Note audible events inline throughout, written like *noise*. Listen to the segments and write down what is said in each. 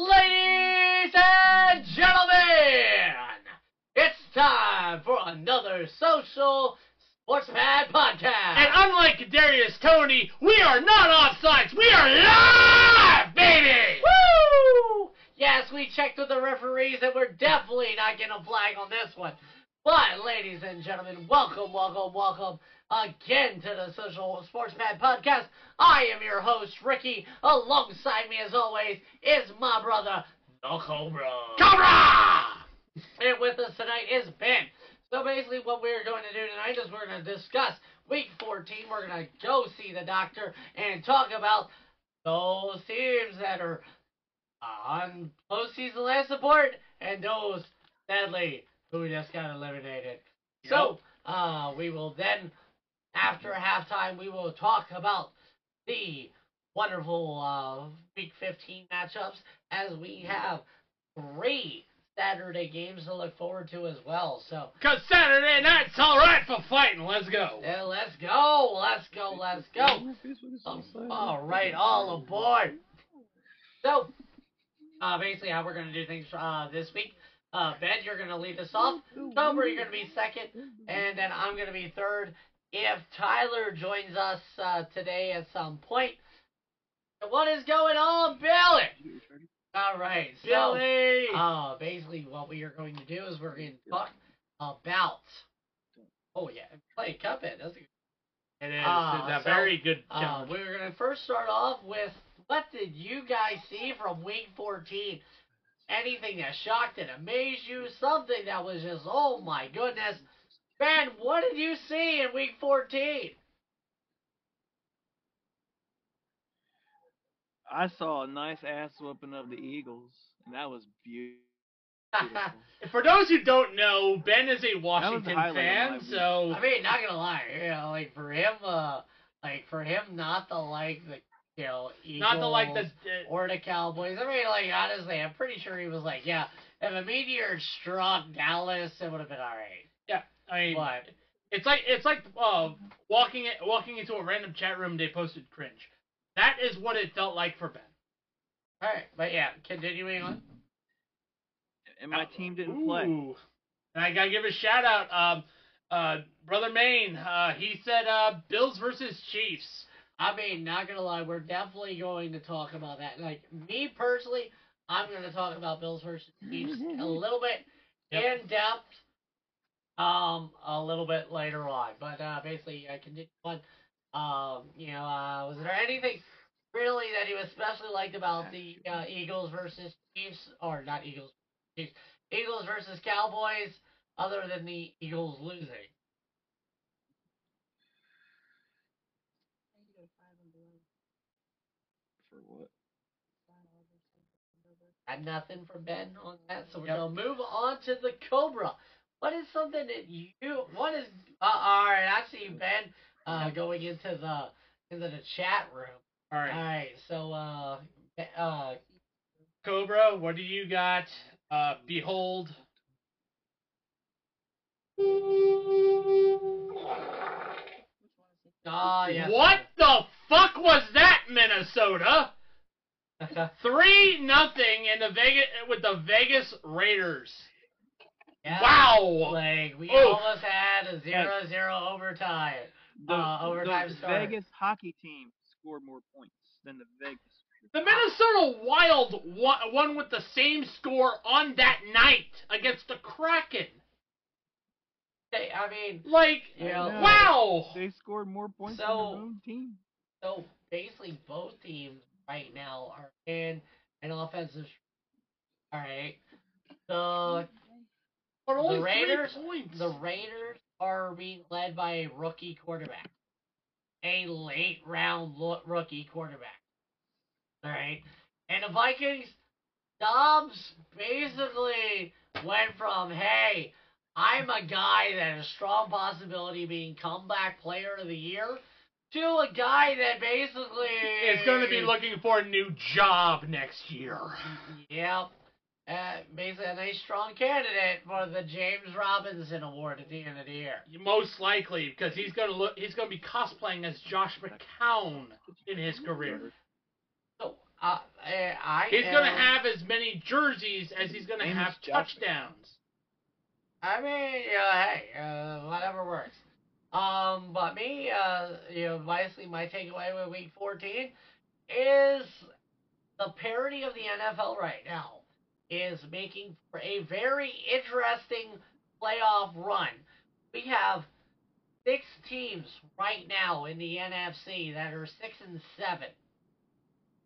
Ladies and gentlemen, it's time for another social sports Sportspad podcast. And unlike Darius Toney, we are not offsides. We are live, baby. Woo! Yes, we checked with the referees and we're definitely not getting a flag on this one. But, ladies and gentlemen, welcome, welcome, welcome again to the Social Sportspad Podcast. I am your host, Ricky. Alongside me, as always, is my brother, the Cobra. Cobra! And with us tonight is Ben. So basically, what we're going to do tonight is we're going to discuss Week 14. We're going to go see the doctor and talk about those teams that are on postseason last support and those, sadly, who just got eliminated. So, uh, we will then, after halftime, we will talk about the wonderful uh, Week 15 matchups as we have three Saturday games to look forward to as well. So, Cause Saturday night's all right for fighting. Let's go. yeah, let's go, let's go, let's go. All right, all aboard. So, uh, basically, how we're going to do things uh, this week. Uh, ben, you're going to lead us off. Cobra, you're going to be second. And then I'm going to be third. If Tyler joins us uh, today at some point. What is going on, Billy? All right, so Billy. uh, basically, what we are going to do is we're going to talk about. Oh yeah, play Cuphead. That's a it is. uh, it's a so, very good uh, we're gonna first start off with what did you guys see from week 14? Anything that shocked and amazed you? Something that was just oh my goodness, Ben, what did you see in week 14? I saw a nice ass whooping of the Eagles, and that was beautiful. *laughs* For those who don't know, Ben is a Washington highlight fan, so I mean, not gonna lie, you know, like for him, uh, like for him not to like the you know Eagles not to like the. or the Cowboys. I mean, like honestly, I'm pretty sure he was like, yeah, if a meteor struck Dallas, it would have been all right. Yeah, I mean, But it's like it's like uh, walking it, walking into a random chat room. They posted cringe. That is what it felt like for Ben. all right, but yeah, continuing on. And my team didn't play. And I gotta give a shout out, um, uh, brother Maine. Uh, he said uh, Bills versus Chiefs. I mean, not gonna lie, we're definitely going to talk about that. Like me personally, I'm gonna talk about Bills versus Chiefs a little bit Yep. in depth, um, a little bit later on. But uh, basically, I continue on. Um, you know, uh, was there anything really that you especially liked about the uh, Eagles versus Chiefs, or not Eagles, Chiefs, Eagles versus Cowboys, other than the Eagles losing? For what? Got nothing from Ben on that, so we're Yep. gonna move on to the Cobra. What is something that you? What is? Uh, all right, I see Ben uh, going into the into the chat room. All All right, right, so uh, uh, Cobra, what do you got? Uh, behold. ah, yes. What the fuck was that, Minnesota? *laughs* Three nothing in the Vegas with the Vegas Raiders. Yeah, Wow. Like we Oof. almost had a zero zero overtime. The, Uh, overtime the. Vegas hockey team scored more points than the Vegas. The Minnesota Wild won, won with the same score on that night against the Kraken. Okay, I mean, Like, Yeah. Know. wow. They scored more points So- than their own team. so basically both teams right now are in an offensive. All right, the But only the Raiders, three points. the Raiders are being led by a rookie quarterback, a late round lo- rookie quarterback. All right, and the Vikings, Dobbs basically went from hey, I'm a guy that has strong possibility of being comeback player of the year, to a guy that basically is going to be looking for a new job next year. Yep. Uh, basically, a nice strong candidate for the James Robinson Award at the end of the year. Most likely, because he's going to look, he's going to be cosplaying as Josh McCown in his career. So, Uh, I He's am, gonna have as many jerseys as he's gonna have Josh. touchdowns. I mean, yeah, hey, uh, whatever works. Um, but me, uh, you know, basically my takeaway with Week 14 is the parity of the NFL right now is making for a very interesting playoff run. We have six teams right now in the NFC that are six and seven.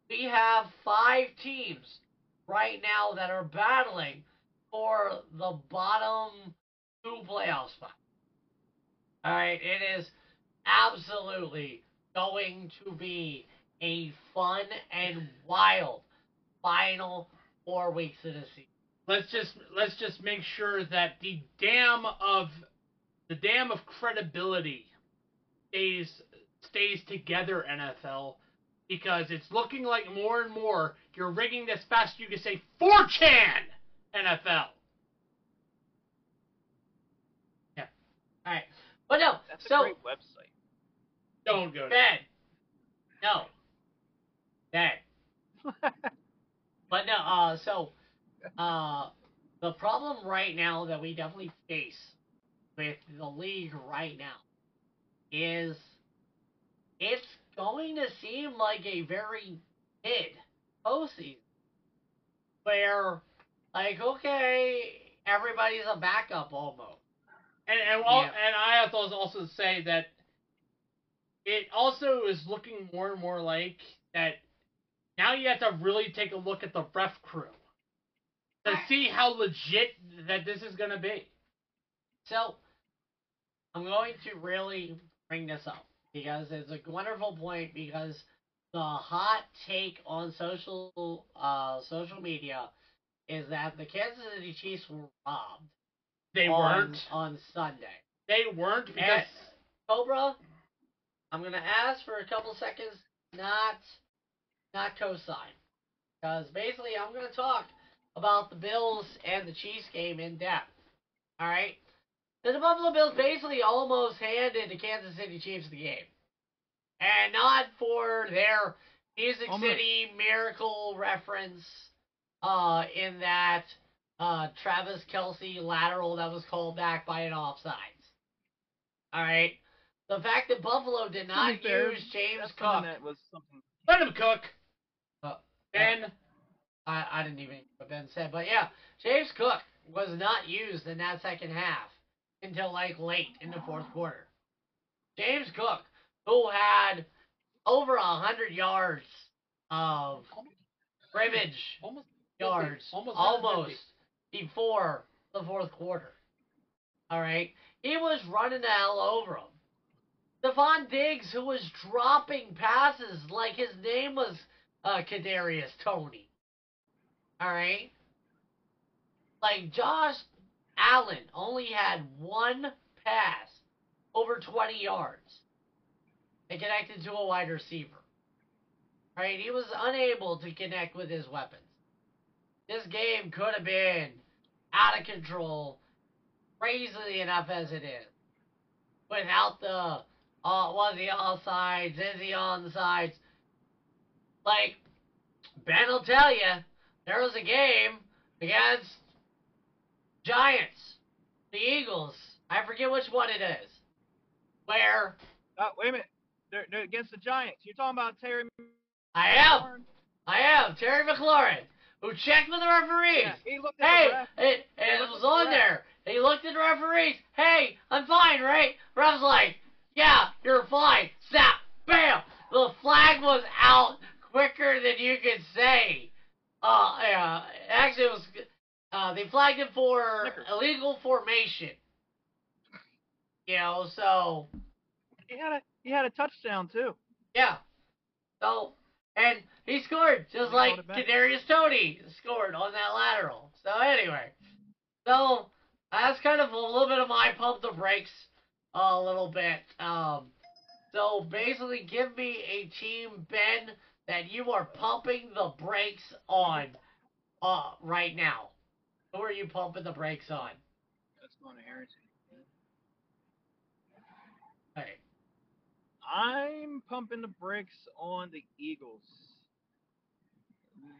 We have five teams right now that are battling for the bottom two playoff spots. All right, it is absolutely going to be a fun and wild final four weeks of the season. Let's just let's just make sure that the dam of the dam of credibility stays stays together, NFL, because it's looking like more and more you're rigging this fast. You can say 4chan NFL. Yeah. All right, but no, That's a great website. Don't go there. Ben, no, Ben. *laughs* But no, uh, so, uh, the problem right now that we definitely face with the league right now is it's going to seem like a very mid postseason where, like, okay, everybody's a backup almost. And and, all, Yeah. and I have to also say that it also is looking more and more like that. Now you have to really take a look at the ref crew to I- see how legit that this is going to be. So, I'm going to really bring this up because it's a wonderful point because the hot take on social uh, social media is that the Kansas City Chiefs were robbed They on, weren't. on Sunday. They weren't because And, Cobra, I'm gonna ask for a couple seconds, not not co-sign, because basically I'm gonna talk about the Bills and the Chiefs game in depth. All right, the Buffalo Bills basically almost handed the Kansas City Chiefs the game, and not for their Music. City Miracle reference, uh, in that uh, Travis Kelce lateral that was called back by an offsides. All right. The fact that Buffalo did not use James Cook, that was something. let him cook. Ben, I, I didn't even what Ben said, but yeah, James Cook was not used in that second half until like late in the fourth quarter. James Cook, who had over a hundred yards of scrimmage almost yards almost almost before the fourth quarter. All right, he was running the hell over him. Stefon Diggs, who was dropping passes like his name was uh, Kadarius Toney. All right, like Josh Allen only had one pass over 20 yards and connected to a wide receiver. Right, he was unable to connect with his weapons. This game could have been out of control, crazily enough as it is, without the uh, was he offsides, is he onside? Like Ben will tell you, there was a game against Giants, the Eagles. I forget which one it is, where Uh, wait a minute. They're, they're against the Giants. You're talking about Terry. I am, I am Terry McLaurin, who checked with the referees. Yeah, he looked Hey, it, Hey, it look was the on there. He looked at the referees. Hey, I'm fine, right? Ref's like, yeah, you're fine. Snap, bam. The flag was out quicker than you could say. Uh, yeah, actually, it was. Uh, they flagged him for Snickers. illegal formation. You know, so He had a he had a touchdown too. yeah. So, and he scored just They like. Kadarius Toney scored on that lateral. So anyway, so that's kind of a little bit of my pump the brakes a little bit. Um, so basically, give me a team, Ben, that you are pumping the brakes on, uh, right now. Who are you pumping the brakes on? That's going to Harrington. Hey, I'm pumping the brakes on the Eagles.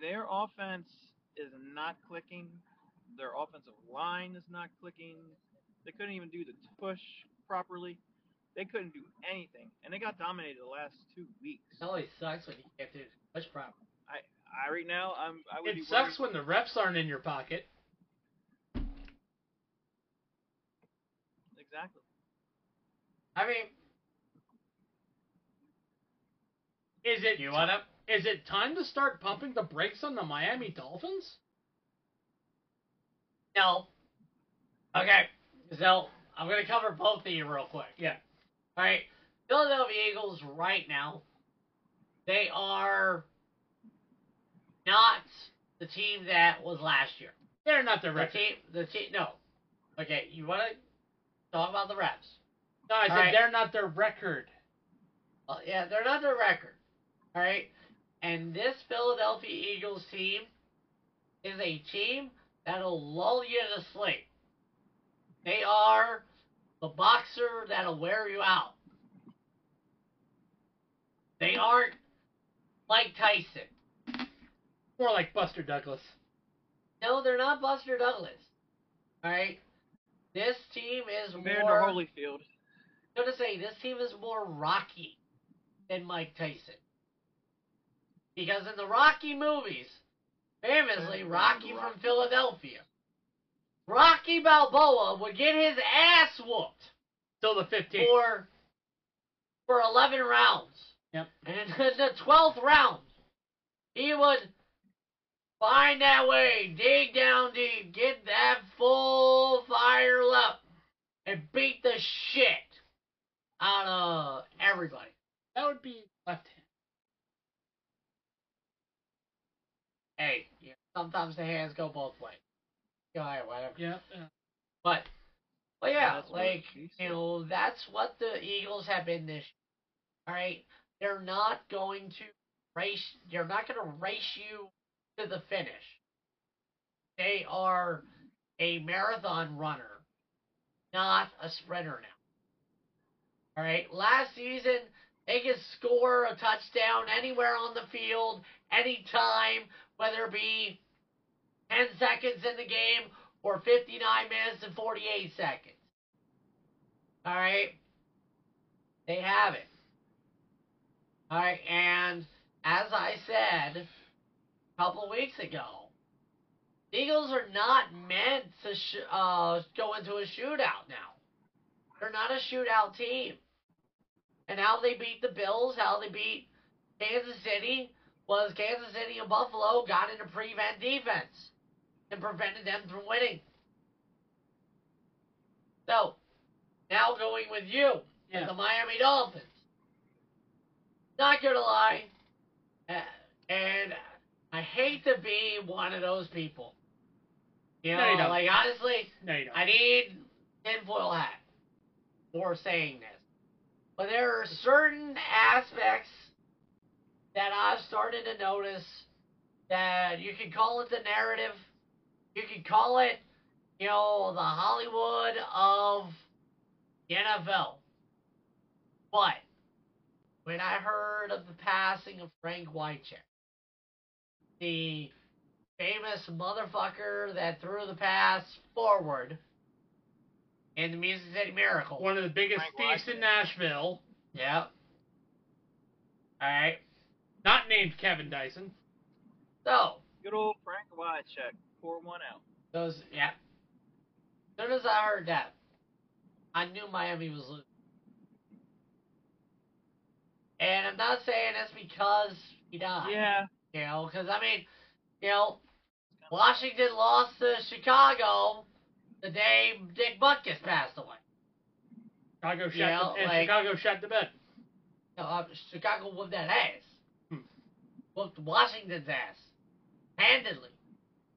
their offense is not clicking. Their offensive line is not clicking. They couldn't even do the push properly. They couldn't do anything, and they got dominated the last two weeks. It always sucks when you can't do the push proper. I, I right now, I'm. I would It be sucks worried- when the refs aren't in your pocket. Exactly. I mean, Is it you want to? is it time to start pumping the brakes on the Miami Dolphins? No. Okay. So I'm gonna cover both of you real quick. Yeah. All right. Philadelphia Eagles right now, they are not the team that was last year. They're not the The record. team, the team, no. Okay, you want to talk about the reps? No, I said Alright. they're not their record. Well, yeah, they're not their record. All right, and this Philadelphia Eagles team is a team that'll lull you to sleep. They are the boxer that'll wear you out. They aren't Mike Tyson. More like Buster Douglas. No, they're not Buster Douglas. All right, this team is Evander more. Holyfield. I'm gonna say this team is more Rocky than Mike Tyson. Because in the Rocky movies, famously Rocky Rocky. from Philadelphia, Rocky Balboa would get his ass whooped Till the 15th. for for eleven rounds. Yep. And in the twelfth round, he would find that way, dig down deep, get that full fire up, and beat the shit out of everybody. That would be left hand. Hey, yeah, sometimes the hands go both ways. Whatever. Yeah. yeah. But, but yeah, what like you know, that's what the Eagles have been this. year. All right, they're not going to race. They're not going to race you to the finish. They are a marathon runner, not a sprinter now. All right, last season they could score a touchdown anywhere on the field, anytime, whether it be 10 seconds in the game or 59 minutes and 48 seconds. All right? They have it. All right, and as I said a couple weeks ago, Eagles are not meant to sh- uh, go into a shootout now. They're not a shootout team. And how they beat the Bills, how they beat Kansas City, was Kansas City and Buffalo got into prevent defense and prevented them from winning. So, now going with you, Yeah. the Miami Dolphins. Not gonna lie, uh, and I hate to be one of those people. You No, know, you don't. like honestly, No, you don't. I need tinfoil hat for saying this. But there are certain aspects that I've started to notice that you can call it the narrative, you can call it, you know, the Hollywood of the NFL. But when I heard of the passing of Frank Wycheck, the famous motherfucker that threw the pass forward in the Music City Miracle. One of the biggest Frank thieves in Nashville, Yep. Alright. not named Kevin Dyson. So, Good old Frank Wycheck. Pour one out. those, yeah. As soon as I heard that, I knew Miami was losing. And I'm not saying that's because he died. Yeah. You know, because, I mean, you know, Washington lost to Chicago the day Dick Butkus passed away. Chicago shot Yeah, the, and like- Chicago shot the bed. No, uh, Chicago whooped that ass. Hmm. Whooped Washington's ass. Handedly.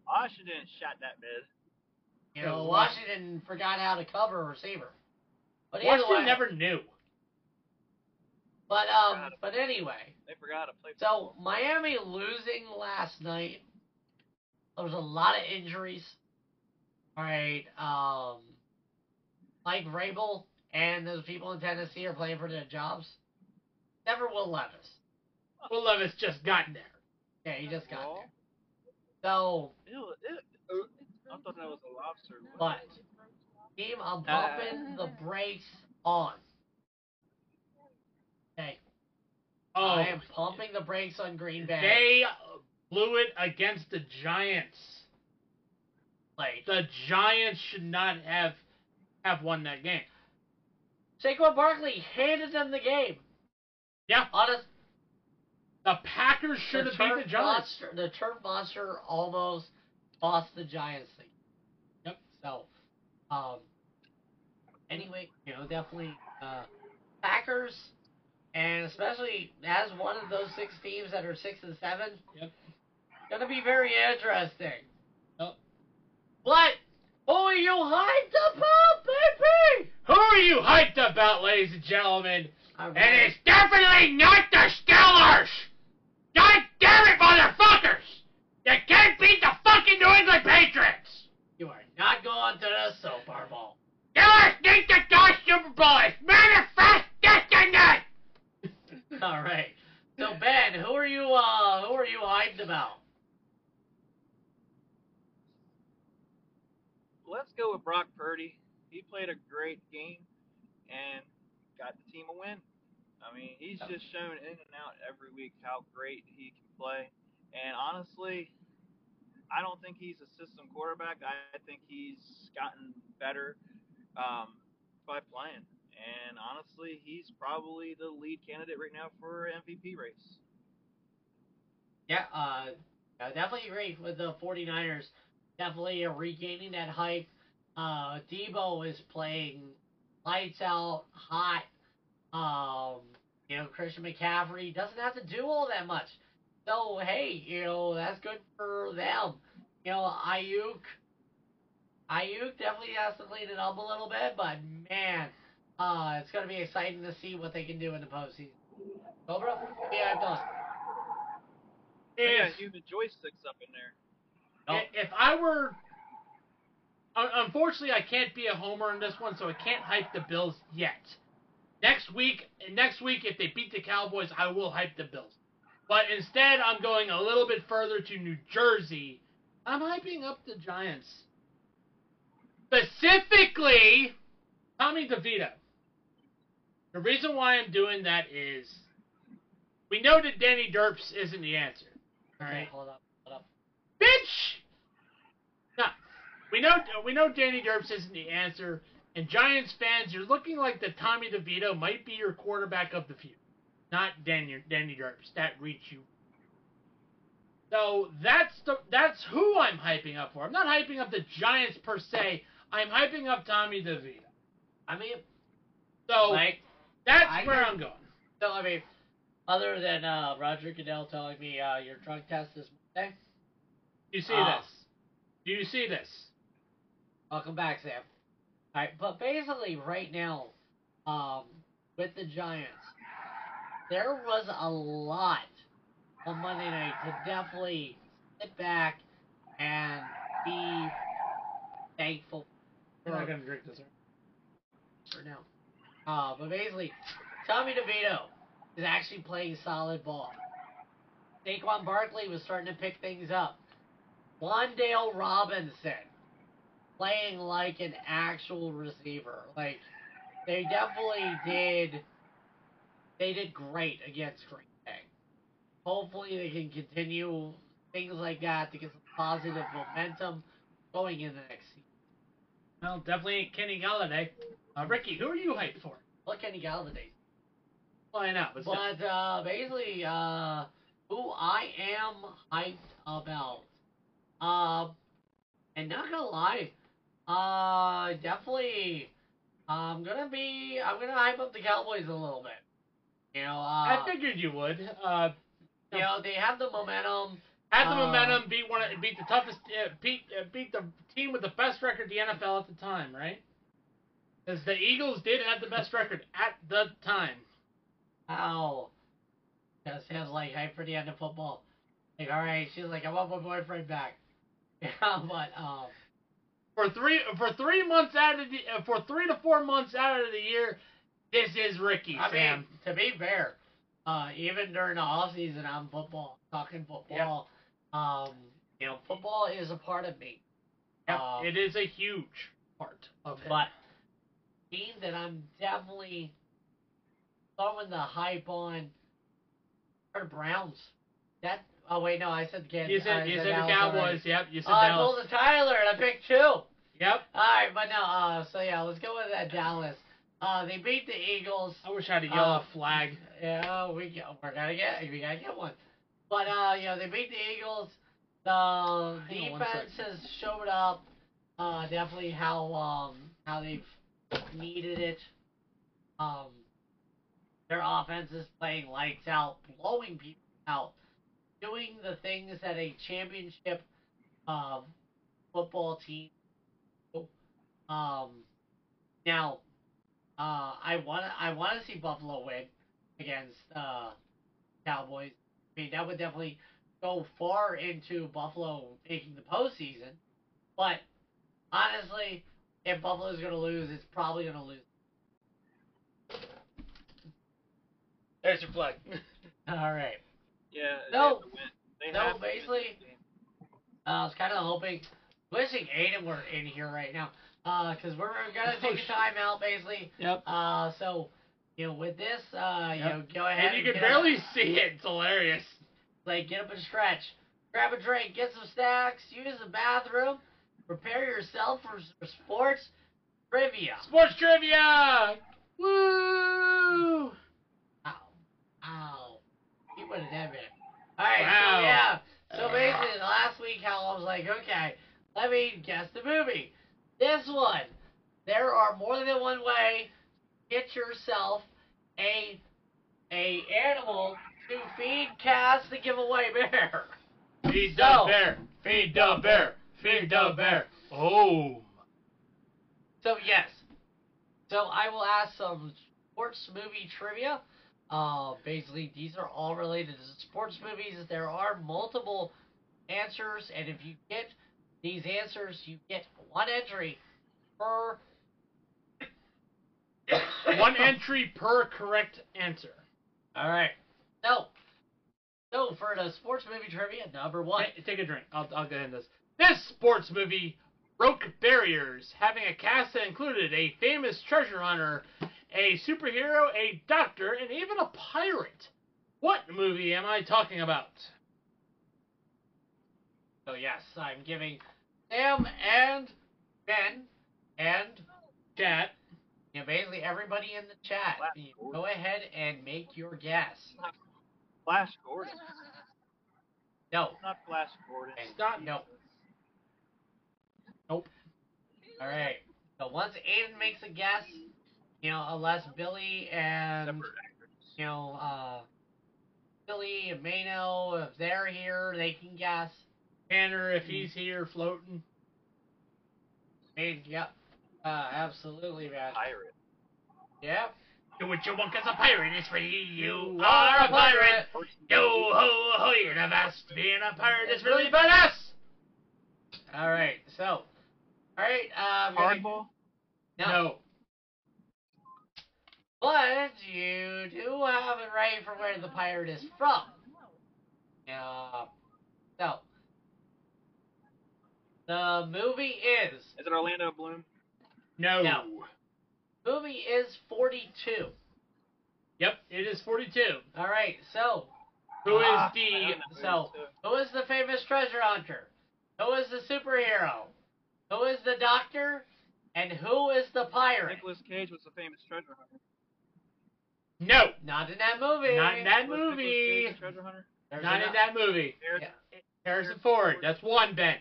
Washington shot that bid. You know, Yeah, Washington forgot how to cover a receiver. But either Washington way, never knew. but um, but anyway, They forgot to play. so Miami losing last night. There was a lot of injuries. All right, um, Mike Vrabel and those people in Tennessee are playing for their jobs. Never Will Levis. Will Levis just got there. Yeah, he just got Well, So, Ew, ew. I thought that was a lobster. but team, I'm pumping uh, the mm-hmm. brakes on. Okay, Oh, I am pumping the brakes on Green Bay. they blew it against the Giants. like The Giants should not have have won that game. Saquon Barkley handed them the game. Yeah. Honest, The Packers should the have beat the Giants. monster, the turf monster almost lost the Giants thing. Yep. So, um, anyway, you know, definitely uh, Packers, and especially as one of those six teams that are six and seven. Yep. Gonna be very interesting. Yep. But who are you hyped about, baby? Who are you hyped about, ladies and gentlemen? And it's definitely not the Steelers! God damn it, motherfuckers! You can't beat the fucking New England Patriots! you are not going to the Super Bowl. Steelers need to go Super Bowl! It's manifest destiny! *laughs* All right. So Ben, who are you? Uh, who are you hyped about? Let's go with Brock Purdy. He played a great game and got the team a win. I mean, he's just shown in and out every week how great he can play. And honestly, I don't think he's a system quarterback. I think he's gotten better um, by playing. And honestly, he's probably the lead candidate right now for MVP race. Yeah, uh, I definitely agree with the 49ers. Definitely regaining that hype. Uh, Deebo is playing lights out, hot. Um, you know, Christian McCaffrey doesn't have to do all that much. So hey, you know that's good for them. You know, Aiyuk, Aiyuk definitely has to clean it up a little bit, but man, uh, it's gonna be exciting to see what they can do in the postseason. Cobra, yeah, I've done. Yeah, If, human joysticks up in there. No. if I were. Unfortunately, I can't be a homer in this one, so I can't hype the Bills yet. Next week, next week, if they beat the Cowboys, I will hype the Bills. But instead, I'm going a little bit further to New Jersey. I'm hyping up the Giants. Specifically, Tommy DeVito. The reason why I'm doing that is we know that Danny Derps isn't the answer. All Okay, hold up, hold up. bitch. No, we know we know Danny Derps isn't the answer. And Giants fans, you're looking like the Tommy DeVito might be your quarterback of the future, not Danny Danny Derps. That reach you. So that's the that's who I'm hyping up for. I'm not hyping up the Giants per se. I'm hyping up Tommy DeVito. I mean, So like, that's I where I'm going. so I mean, other than uh, Roger Goodell telling me uh, your drug test is Monday, Do you see Ah. this? Do you see this? welcome back, Sam. All right, but basically, right now, um, with the Giants, there was a lot on Monday night to definitely sit back and be thankful We're not for, gonna drink this. for now. Uh, but basically, Tommy DeVito is actually playing solid ball. Saquon Barkley was starting to pick things up. Wan'Dale Robinson playing like an actual receiver. Like they definitely did. They did great against Green Bay. Hopefully, they can continue things like that to get some positive momentum going in the next season. Well, definitely Kenny Golladay. Uh, Ricky, who are you hyped for? Look, Kenny Golladay. Well, I know, but. But uh, basically, uh, who I am hyped about, uh, and not gonna lie, uh, definitely, I'm gonna be, I'm gonna hype up the Cowboys a little bit. You know, uh, I figured you would. Uh, you know they have the momentum. Have the Uh, momentum, beat one, of- beat the toughest, uh, beat uh, beat the team with the best record in the NFL at the time, right? Because the Eagles did have the best record at the time. How? That sounds like hype for the end of football. Like, all right, she's like, I want my boyfriend back. *laughs* Yeah, but um. For three for three months out of the uh, for three to four months out of the year, this is Ricky I Sam. mean, to be fair, uh, even during the off season, I'm football, talking football. Um, You know, football is a part of me. Yep, Um, it is a huge part of it. But team that I'm definitely throwing the hype on are the Browns. That oh wait no I said the Kansas. you said I you said said the Cowboys. already. Yep, you said I Dallas. pulled the Tyler and I picked two. Yep. Alright, but no, uh so yeah, let's go with that Dallas. Uh they beat the Eagles. I wish I had a yellow Uh, flag. Yeah, we we're gonna get we gotta get one. But uh, you know, they beat the Eagles. The Hang on one defense has showed up. Uh, definitely how um how they've needed it. Um, their offense is playing lights out, blowing people out, doing the things that a championship um football team. Um, now, uh, I wanna I wanna see Buffalo win against uh, Cowboys. I mean, that would definitely go far into Buffalo making the postseason. But honestly, if Buffalo's going to lose, it's probably going to lose. There's your flag. *laughs* All right. Yeah. No. They have to win. They No, have to win basically- Uh, I was kind of hoping, wishing Aiden were in here right now, because we're going to Oh, take a sh- timeout, basically. Yep. Uh, so, you know, with this, uh, you know, go ahead And you can get up- barely see it. It's hilarious. Like, get up and stretch. Grab a drink, get some snacks, use the bathroom, prepare yourself for, for sports trivia. Sports trivia. Woo! Ow. Ow. He would have done. Alright, Wow. so yeah. So uh. basically, last week, how I was like, okay, let me guess the movie. This one, there are more than one way to get yourself a a animal to feed, cast, and give away *laughs* bear. Feed So- bear. Feed the bear. Feed the bear. Oh. So yes. So I will ask some sports movie trivia. Uh, basically, these are all related to sports movies. There are multiple answers, and if you get these answers, you get one entry per. *coughs* One entry per correct answer. All right. So, so for the sports movie trivia, number one. Ta- Take a drink. I'll, I'll get in this. This sports movie broke barriers, having a cast that included a famous treasure hunter, a superhero, a doctor, and even a pirate. What movie am I talking about? So yes, I'm giving Sam and Ben and Chat. You know, basically everybody in the chat, Flash you Gordon. go ahead and make your guess. Flash Gordon. No. It's not Flash Gordon. Not- No. Nope. All right. So once Aiden makes a guess, you know, unless Billy and you know, uh, Billy and Mano, if they're here, they can guess. Tanner, if he's here floating. Aiden, yep. Uh, absolutely, man. Pirate. Yep. Do what you want, cause a pirate is free. You are are a a pirate. Person- Yo ho ho, you're the best. Being a pirate is really badass. All right. So, all right. Um, gonna- Hardball. no. But you do have it right for where the pirate is from. Uh, so, the movie is Is it Orlando Bloom? No. No. movie is 42. Yep, it is 42. All right. So, Who is Ah, I the so- who it is, who is the famous treasure hunter? Who is the superhero? Who is the doctor? And who is the pirate? Nicolas Cage was the famous treasure hunter. No, Not in that movie. not in that Was Nicolas movie. Cage treasure hunter? There's Not ano- in that movie. Harris- Yeah. Harrison Ford. That's one, Ben.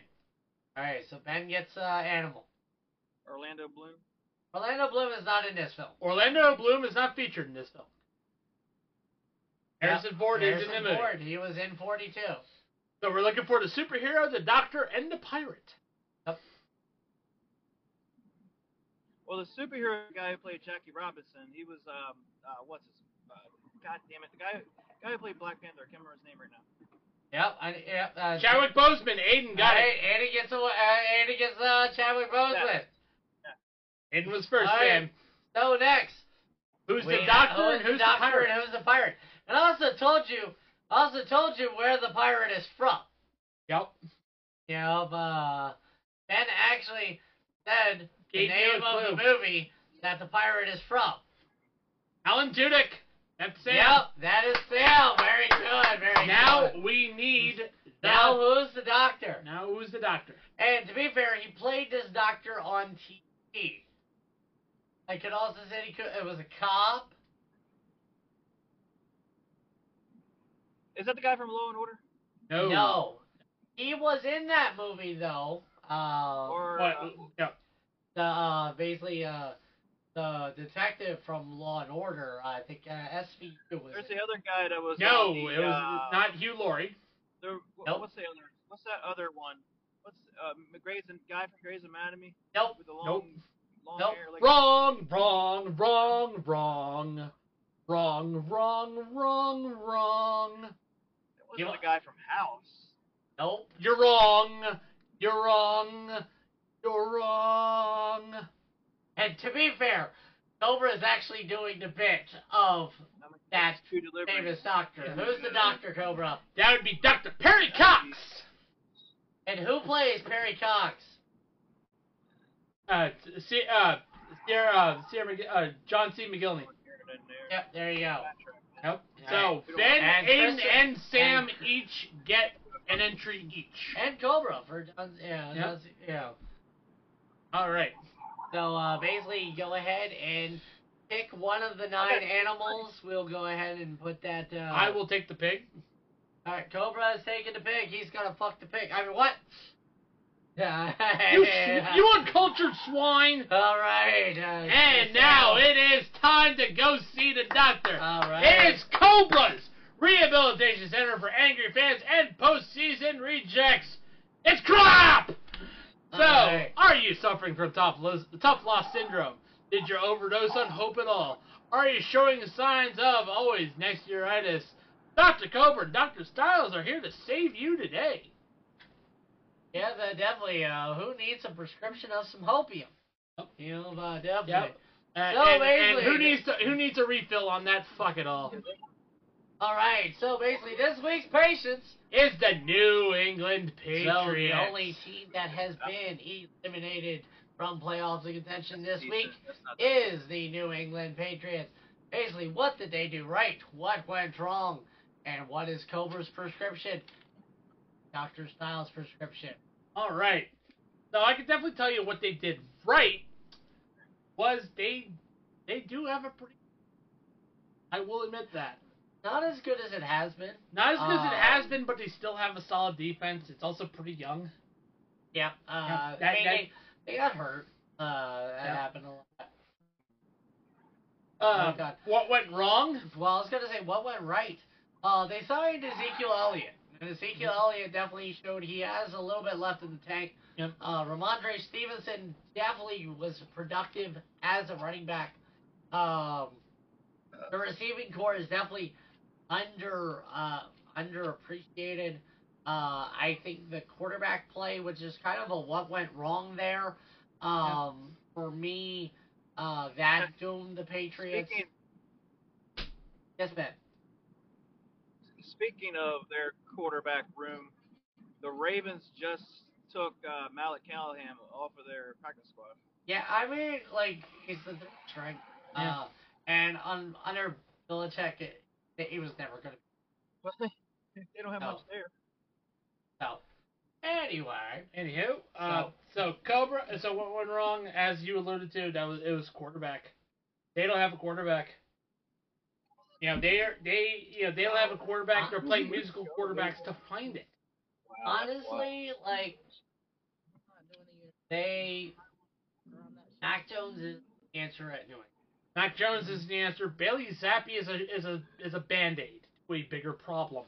All right. So Ben gets uh, animal. Orlando Bloom. Orlando Bloom is not in this film. Orlando Bloom is not featured in this film. Harrison Ford is in Harrison the movie. Ford, He was in 42. So we're looking for the superhero, the doctor, and the pirate. Well, the superhero guy who played Jackie Robinson, he was um uh what's his uh, God damn it, the guy guy who played Black Panther. I can't remember his name right now. Yep. I, yep. Uh, Chadwick Boseman. Aiden got All it. right, Andy gets a, uh, Andy gets uh, Chadwick Boseman. Aiden was first, All right. man. So next, Who's we- the doctor who's and who's the the, pirate? and who's the pirate? And I also told you, I also told you where the pirate is from. Yep. You know, uh, Ben actually said the name you a of the movie that the pirate is from. Alan Tudyk. That's Sam. Yep, that is Sam. Very good, very Now good. Now we need the, Now who's the doctor? now who's the doctor? And to be fair, he played this doctor on TV. I could also say he could, it was a cop. Is that the guy from Law and Order? No. No. He was in that movie though. Uh, Or What? uh, no. the uh, basically uh, the detective from Law and Order. I think uh, SVU was. there's it. the other guy that was. No, the, it was uh, not Hugh Laurie. The, Nope. What's the other? What's that other one? What's uh, Grey's guy from Grey's Anatomy Nope. with the long, Nope. long Nope. hair? Like, Wrong, wrong, wrong, wrong. Wrong, wrong, wrong, wrong. It wasn't You- the guy from House. Nope. You're wrong. You're wrong. You're wrong. And to be fair, Cobra is actually doing the bit of I'm That's True famous doctor. Who's the doctor, Cobra? That would be Dr. Perry Cox. And who plays Perry Cox? Uh, see, uh, Sierra, uh, Sierra, Mc- uh, John C. McGinley. In there. Yep, there you go. Yep. So Ben, And Aiden, and Sam and- each get an entry each. And Cobra for John, yeah, Yep. John- yeah. All right. So uh, basically, go ahead and pick one of the nine Okay. animals. We'll go ahead and put that. Uh, I will take the pig. All right, Cobra is taking the pig. He's gonna fuck the pig. I mean, what? *laughs* You, you uncultured swine. All right. Uh, And now it is time to go see the doctor. All right. It is Cobra's Rehabilitation Center for Angry Fans and Postseason Rejects. It's crap! So, Alright. are you suffering from tough, lo- tough loss syndrome? Did you overdose on hope at all? Are you showing signs of always next yearitis? Dr. Cobra and Dr. Styles are here to save you today. Yeah, that definitely. Uh, who needs a prescription of some hopium? Yep. You know, uh, definitely. Yep. Uh, So and, and who needs to who needs a refill on that fuck it all? *laughs* All right. So basically, this week's patients. Is the New England Patriots. So the only team that has been eliminated from playoffs and contention this week is the New England Patriots. Basically, what did they do right? What went wrong? And what is Cobra's prescription? Dr. Styles' prescription. All right. So I can definitely tell you what they did right was they they do have a pretty. I will admit that. Not as good as it has been. Not as good as it Um, has been, but they still have a solid defense. It's also pretty young. Yeah. Uh, Yeah, that- mean, that- they, they got hurt. Uh, that Yeah. happened a lot. Uh, Oh, God. what went wrong? Well, I was gonna say what went right. Uh, they signed Ezekiel Elliott, and Ezekiel Elliott definitely showed he has a little bit left in the tank. Yep. Uh, Rhamondre Stevenson definitely was productive as a running back. Um, the receiving corps is definitely under uh, underappreciated. Uh, I think the quarterback play, which is kind of a what went wrong there, um, for me, uh, that doomed the Patriots. Speaking, Yes, Ben. speaking of their quarterback room, the Ravens just took uh, Malik Callahan off of their practice squad. Yeah, I mean, like, it's the third strength. Yeah. Uh, and on under Belichick, it, it was never going to But they, they don't have No. much there. So, anyway, Anywho, uh, so Cobra. So what went wrong? As you alluded to, that was it was quarterback. They don't have a quarterback. You know, they are they you know they don't have a quarterback. They're playing musical quarterbacks to find it. Honestly, like, they. Mac Jones is the answer at New England. Mac Jones is the answer. Bailey Zappe is a is a is a band aid to a bigger problem.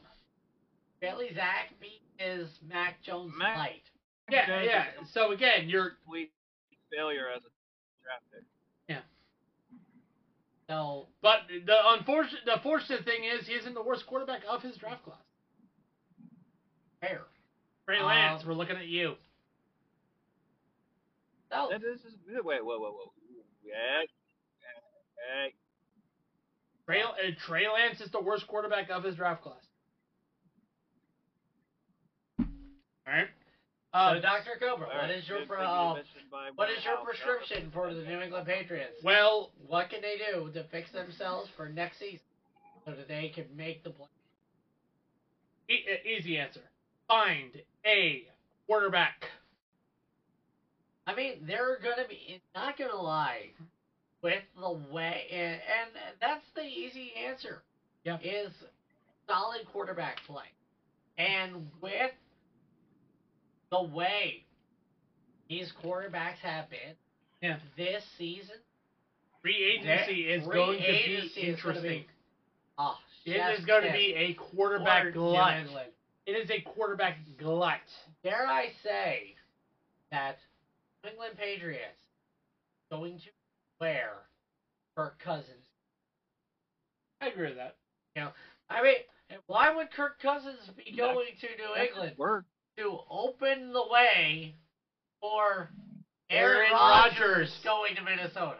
Bailey Zappe is Mac Jones Mac- light. Yeah, Jones yeah. So again, you're complete failure as a draft pick. Yeah. So, but the unfortunate the fortunate thing is he isn't the worst quarterback of his draft class. fair. Trey Um, Lance, we're looking at you. So, That is, is, wait, whoa, whoa, whoa. Yeah. Hey. Trey, uh, Trey Lance is the worst quarterback of his draft class. All right. Um, so, Dr. Cobra, All what right, is your good pro- for you, uh, that should buy what my is your prescription for the New England Patriots? well, What can they do to fix themselves for next season so that they can make the play? e- e- easy answer. Find a quarterback. I mean, they're gonna be not gonna lie with the way, and, and that's the easy answer. Yeah. is solid quarterback play, and with the way these quarterbacks have been Yeah. this season, Free agency is free going to be agency interesting. be- oh, It is going to be a quarterback glut. It is a quarterback glut. Dare I say that New England Patriots going to wear Kirk Cousins I agree with that. You know, I mean, why would Kirk Cousins be going to New England work. to open the way for Aaron, Rodgers, going to Minnesota?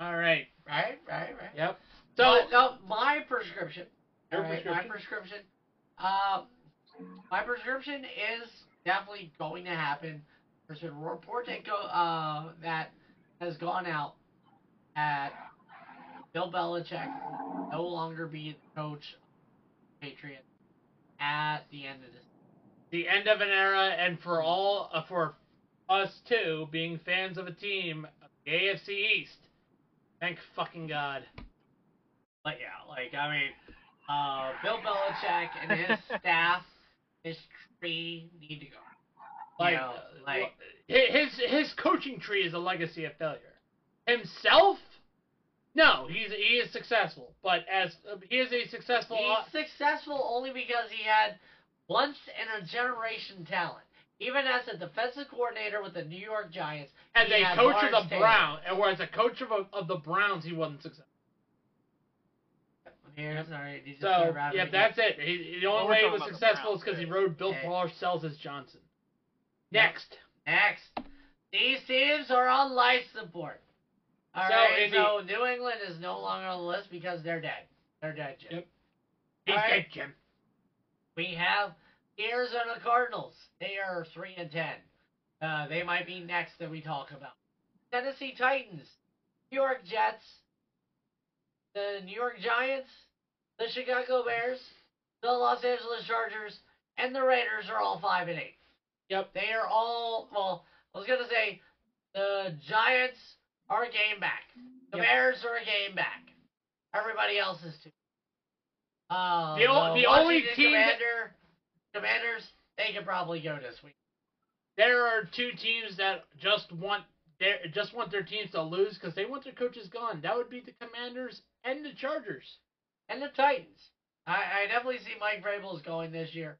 All right. Right, right, right. Yep. So, So, no, my prescription. Your right, My prescription. Um, my prescription is definitely going to happen. There's been a report that go uh that has gone out at Bill Belichick will no longer be the coach of the Patriots at the end of this. the end of an era, and for all, uh, for us too, being fans of a team, the AFC East. Thank fucking God. But yeah, like I mean, uh, Bill Belichick and his *laughs* staff, his tree need to go. Like, you know, like his his coaching tree is a legacy of failure. Himself, no, he's he is successful, but as uh, he is a successful. He's successful only because he had once in a generation talent. Even as a defensive coordinator with the New York Giants, as he a coach Lawrence of the Browns, or as a coach of, of the Browns, he wasn't successful. Here, sorry, you So yeah, that's it. He, the only way he was successful is because he rode Bill Okay. Parcells as Johnson. Yep. Next, Next, these teams are on life support. All So, right, in the- so New England is no longer on the list because they're dead. They're dead, Jim. Yep. he's All right. dead, Jim. We have the Arizona Cardinals. They are three and ten. Uh, they might be next that we talk about. Tennessee Titans, New York Jets, the New York Giants, the Chicago Bears, the Los Angeles Chargers, and the Raiders are all five and eight. Yep. They are all well. I was gonna say the Giants are a game back. The Yep. Bears are a game back. Everybody else is too. Uh, The o- the only team that- Commander, Commanders, they could probably go this week. There are two teams that just want their just want their teams to lose because they want their coaches gone. That would be the Commanders and the Chargers. And the Titans. I, I definitely see Mike Vrabel's going this year.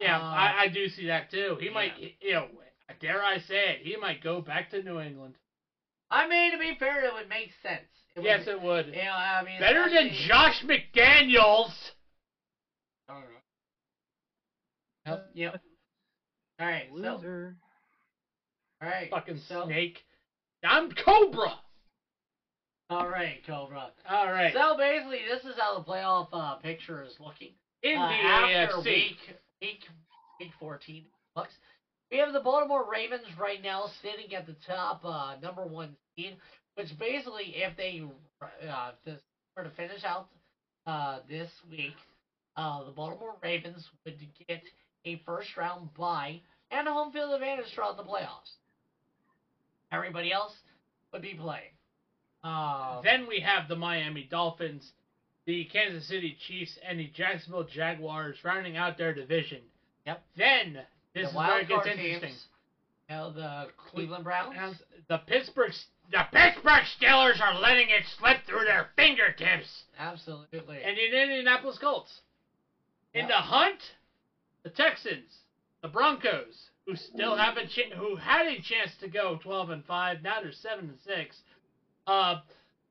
Yeah, Uh, I, I do see that too. He yeah. might, you know, dare I say it, he might go back to New England. I mean, to be fair, it would make sense. It yes, would, it would. You know, I mean, Better than especially- Josh McDaniels. I don't know. Yep. All right. So, Loser. all right. Fucking so, snake. I'm Cobra. All right, Cobra. All right. So basically, this is how the playoff uh, picture is looking. In uh, the after AFC. week week week 14 bucks. We have the Baltimore Ravens right now sitting at the top, uh, number one seed. Which basically, if they uh, were to finish out uh, this week, uh, the Baltimore Ravens would get a first round bye and a home field advantage throughout the playoffs. Everybody else would be playing. Uh, Then we have the Miami Dolphins, the Kansas City Chiefs, and the Jacksonville Jaguars rounding out their division. Yep. Then this the is where it gets interesting. teams, you the Cleveland Browns. The Pittsburgh the Pittsburgh Steelers are letting it slip through their fingertips. Absolutely. And the Indianapolis Colts. In Yep. the hunt, the Texans, the Broncos, who still have a ch- who had a chance to go 12 and 5, now they're 7 and 6. Uh,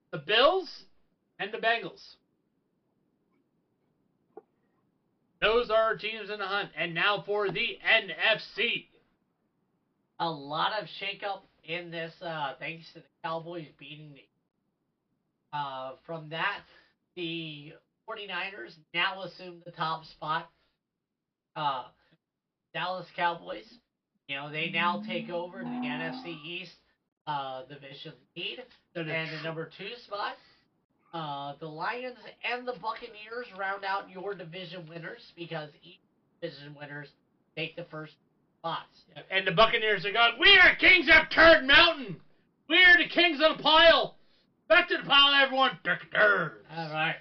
the Bills and the Bengals. Those are teams in the hunt. And now for the NFC. a lot of shakeup in this, uh, thanks to the Cowboys beating the. Uh, from that, the 49ers now assume the top spot. Uh, Dallas Cowboys. You know, they now take over the NFC East uh, division lead and the number two spot. Uh, the Lions and the Buccaneers round out your division winners because each division winners take the first spots. and the Buccaneers are going. We are kings of Turd Mountain. We are the kings of the pile. Back to the pile, everyone. All right.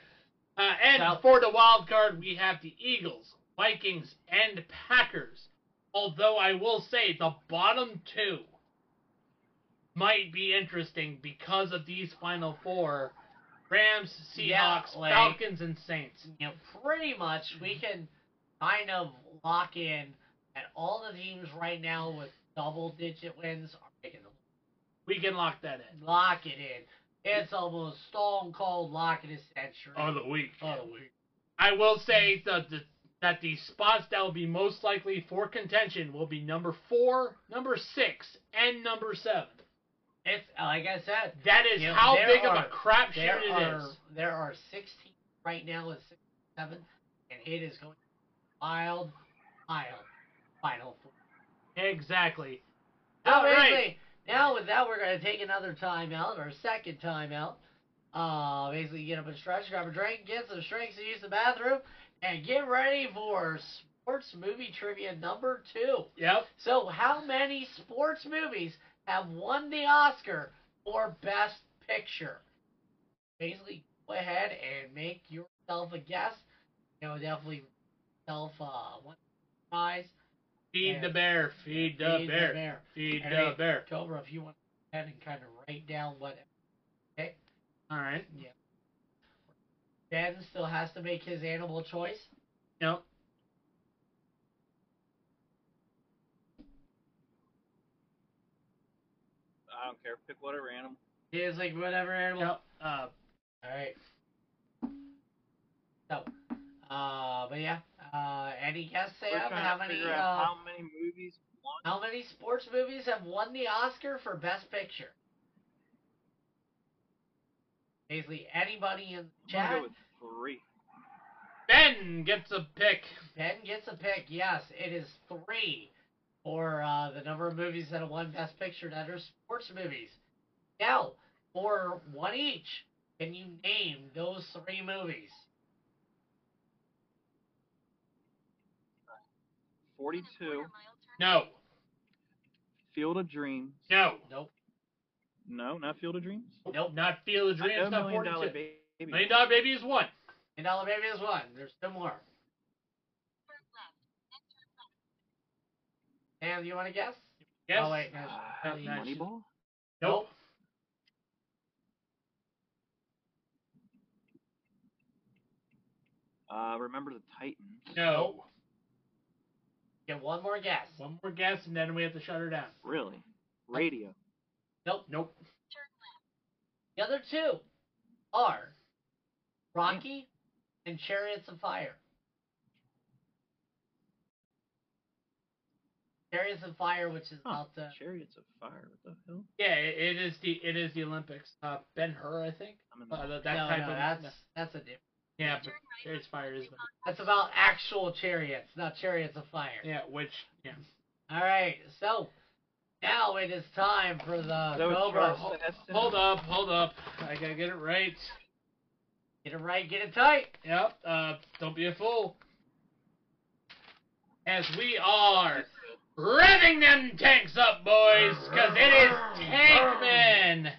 Uh, and for the wild card, we have the Eagles, Vikings, and Packers. Although I will say the bottom two might be interesting because of these final four: Rams, Yeah, Seahawks, like- Falcons, and Saints. You know, pretty much we hmm. can kind of lock in that all the teams right now with double digit wins are making the We can lock that in. lock it in. It's almost stone cold lock it in century. the week. of the week. I will say that the that the spots that will be most likely for contention will be number four, number six, and number seven. It's like I said, That is You know, how big of a crapshoot it are is. there are six teams right now with six seven, and it is going wild, wild, final four. Exactly. Now, All right. now with that, we're going to take another timeout, our second timeout. Uh, basically, get up and stretch, grab a drink, get some drinks, use the bathroom, and get ready for sports movie trivia number two. Yep. So, how many sports movies have won the Oscar for Best Picture? Basically, go ahead and make yourself a guess. You know, definitely self uh, one prize. Feed the bear. Feed the Feed bear. bear. Feed And the hey, bear. Cobra, if you want to go ahead and kind of write down what. Okay. All right. Yeah. Ben still has to make his animal choice. Yep. I don't care. Pick whatever animal. He is like whatever animal. Yep. Uh, All right. So, uh, but yeah. Uh, any guess, We're Sam? How many? Uh, how many movies won. how many sports movies have won the Oscar for Best Picture? Basically, anybody in the I'm chat. go with three. ben gets a pick. Ben gets a pick. Yes, it is three for uh, the number of movies that have won Best Picture that are sports movies. Now, for one each, can you name those three movies? Forty-two. No. Field of Dreams. No. Nope. No, not Field of Dreams. Nope. Not Field of I Dreams. know Not Million Dollar 42. Baby. Million Dollar Baby is one. And Dollar Baby is one. There's two more. Sam, you want to guess? Yes. Oh, wait. No, Uh, no, no, Moneyball. Nope. Uh, remember the Titans. No. Get one more guess. One more guess, and then we have to shut her down. Really? Radio. Nope. Nope. The other two are Rocky and Chariots of Fire. Chariots of Fire, which is Huh. about the Chariots of Fire. What the hell? Yeah, it, it is the it is the Olympics. Uh, Ben Hur, I think. I'm in the Uh, that that no, type no, of that's that's a different. yeah, but Chariots of Fire is That's about actual chariots, not chariots of fire. yeah, which yeah. All right, so now it is time for the Is Cobra. Hold, Hold up, hold up. I gotta get it right. get it right, get it tight. Yep. Uh, don't be a fool. As we are revving them tanks up, boys, because it is Tankman.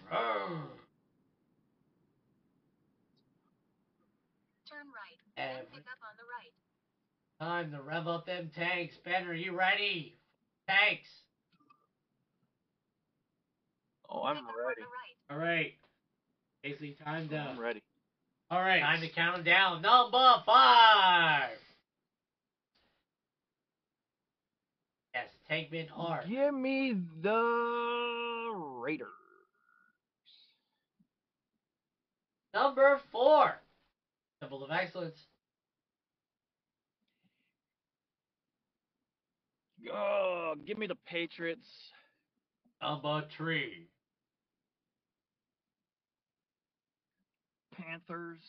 Turn right. And Then pick up on the right. time to rev up them tanks. Ben, are you ready? Tanks. Oh, I'm ready. on the right. All right. Basically, time to I'm ready. All right. time to count them down. Number five. Yes, Tankman R. Give me the Raiders. Number four. Symbol of excellence. Oh, give me the Patriots. Number three. Panthers.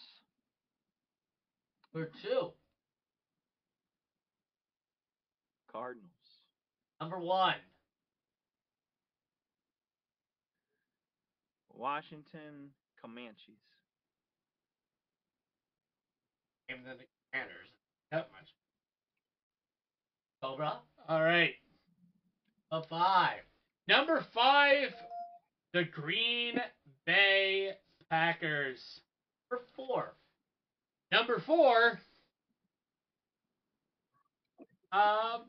Number two. Cardinals. Number one. Washington Comanches. Name the Commanders. That much. Cobra. All right. A five. Number five, the Green Bay Packers. Number four. Number four, um,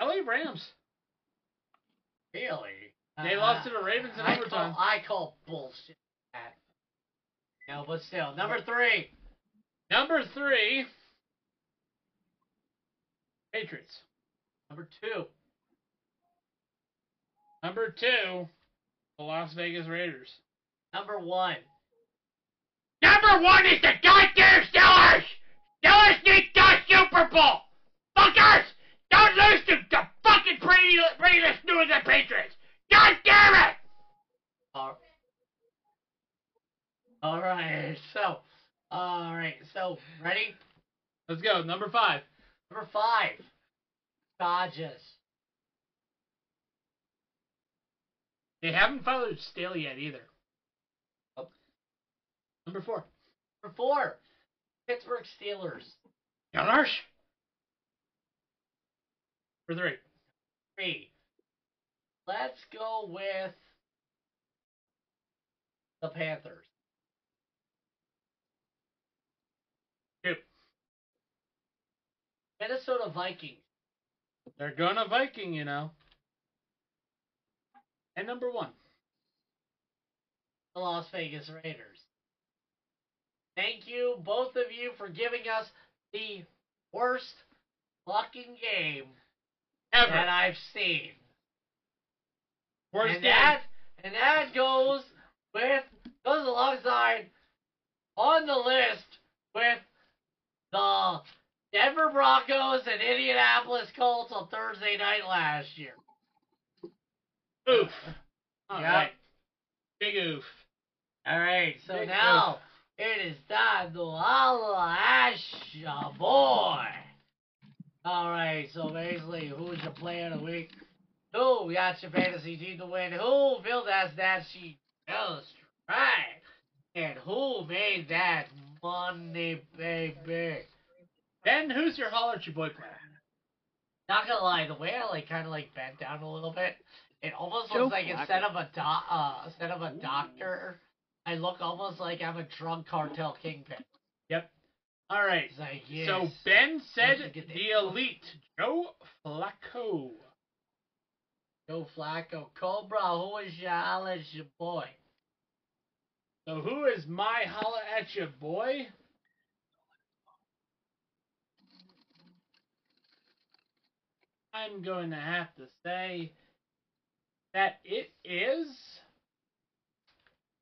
LA Rams. Really? They Uh, lost to the Ravens in I overtime. Call, I call bullshit. That. No, but still. Number three. Number three, Patriots. Number two. Number two, the Las Vegas Raiders. Number one. Number one is the goddamn Steelers! Steelers need the Super Bowl! Fuckers! Don't lose to the fucking Brady, Braidyless New England Patriots! God damn it! All all right. So, all right. So, ready? Let's go, number five. Number five. Dodgers. They haven't followed Staley yet either. Oh. Number four. Number four. Pittsburgh Steelers. Gunners. Number three. Three. Let's go with the Panthers. Two. Minnesota Vikings. They're gonna Viking, you know. And number one. The Las Vegas Raiders. Thank you, both of you, for giving us the worst fucking game Ever. that I've seen. Worst and game. that and that goes with goes alongside on the list with the Denver Broncos and Indianapolis Colts on Thursday night last year. Oof. All Yep. right. Big oof. All right, so Big now it is time to holla at boy. All right, so basically, who's your player of the week? Who got your fantasy team to win? Who built that stat sheet just right? And who made that money, baby? Ben, who's your holler at your boy player? Not gonna lie, the way I like kind of like bent down a little bit, it almost Joe looks like Flacco. instead of a doc, uh, instead of a doctor, I look almost like I'm a drug cartel kingpin. All right. Like, yes. So Ben said Once you get the elite Joe Flacco. Joe Flacco, Cobra, who is your holla at your boy? So who is my holla at you boy? I'm going to have to say that it is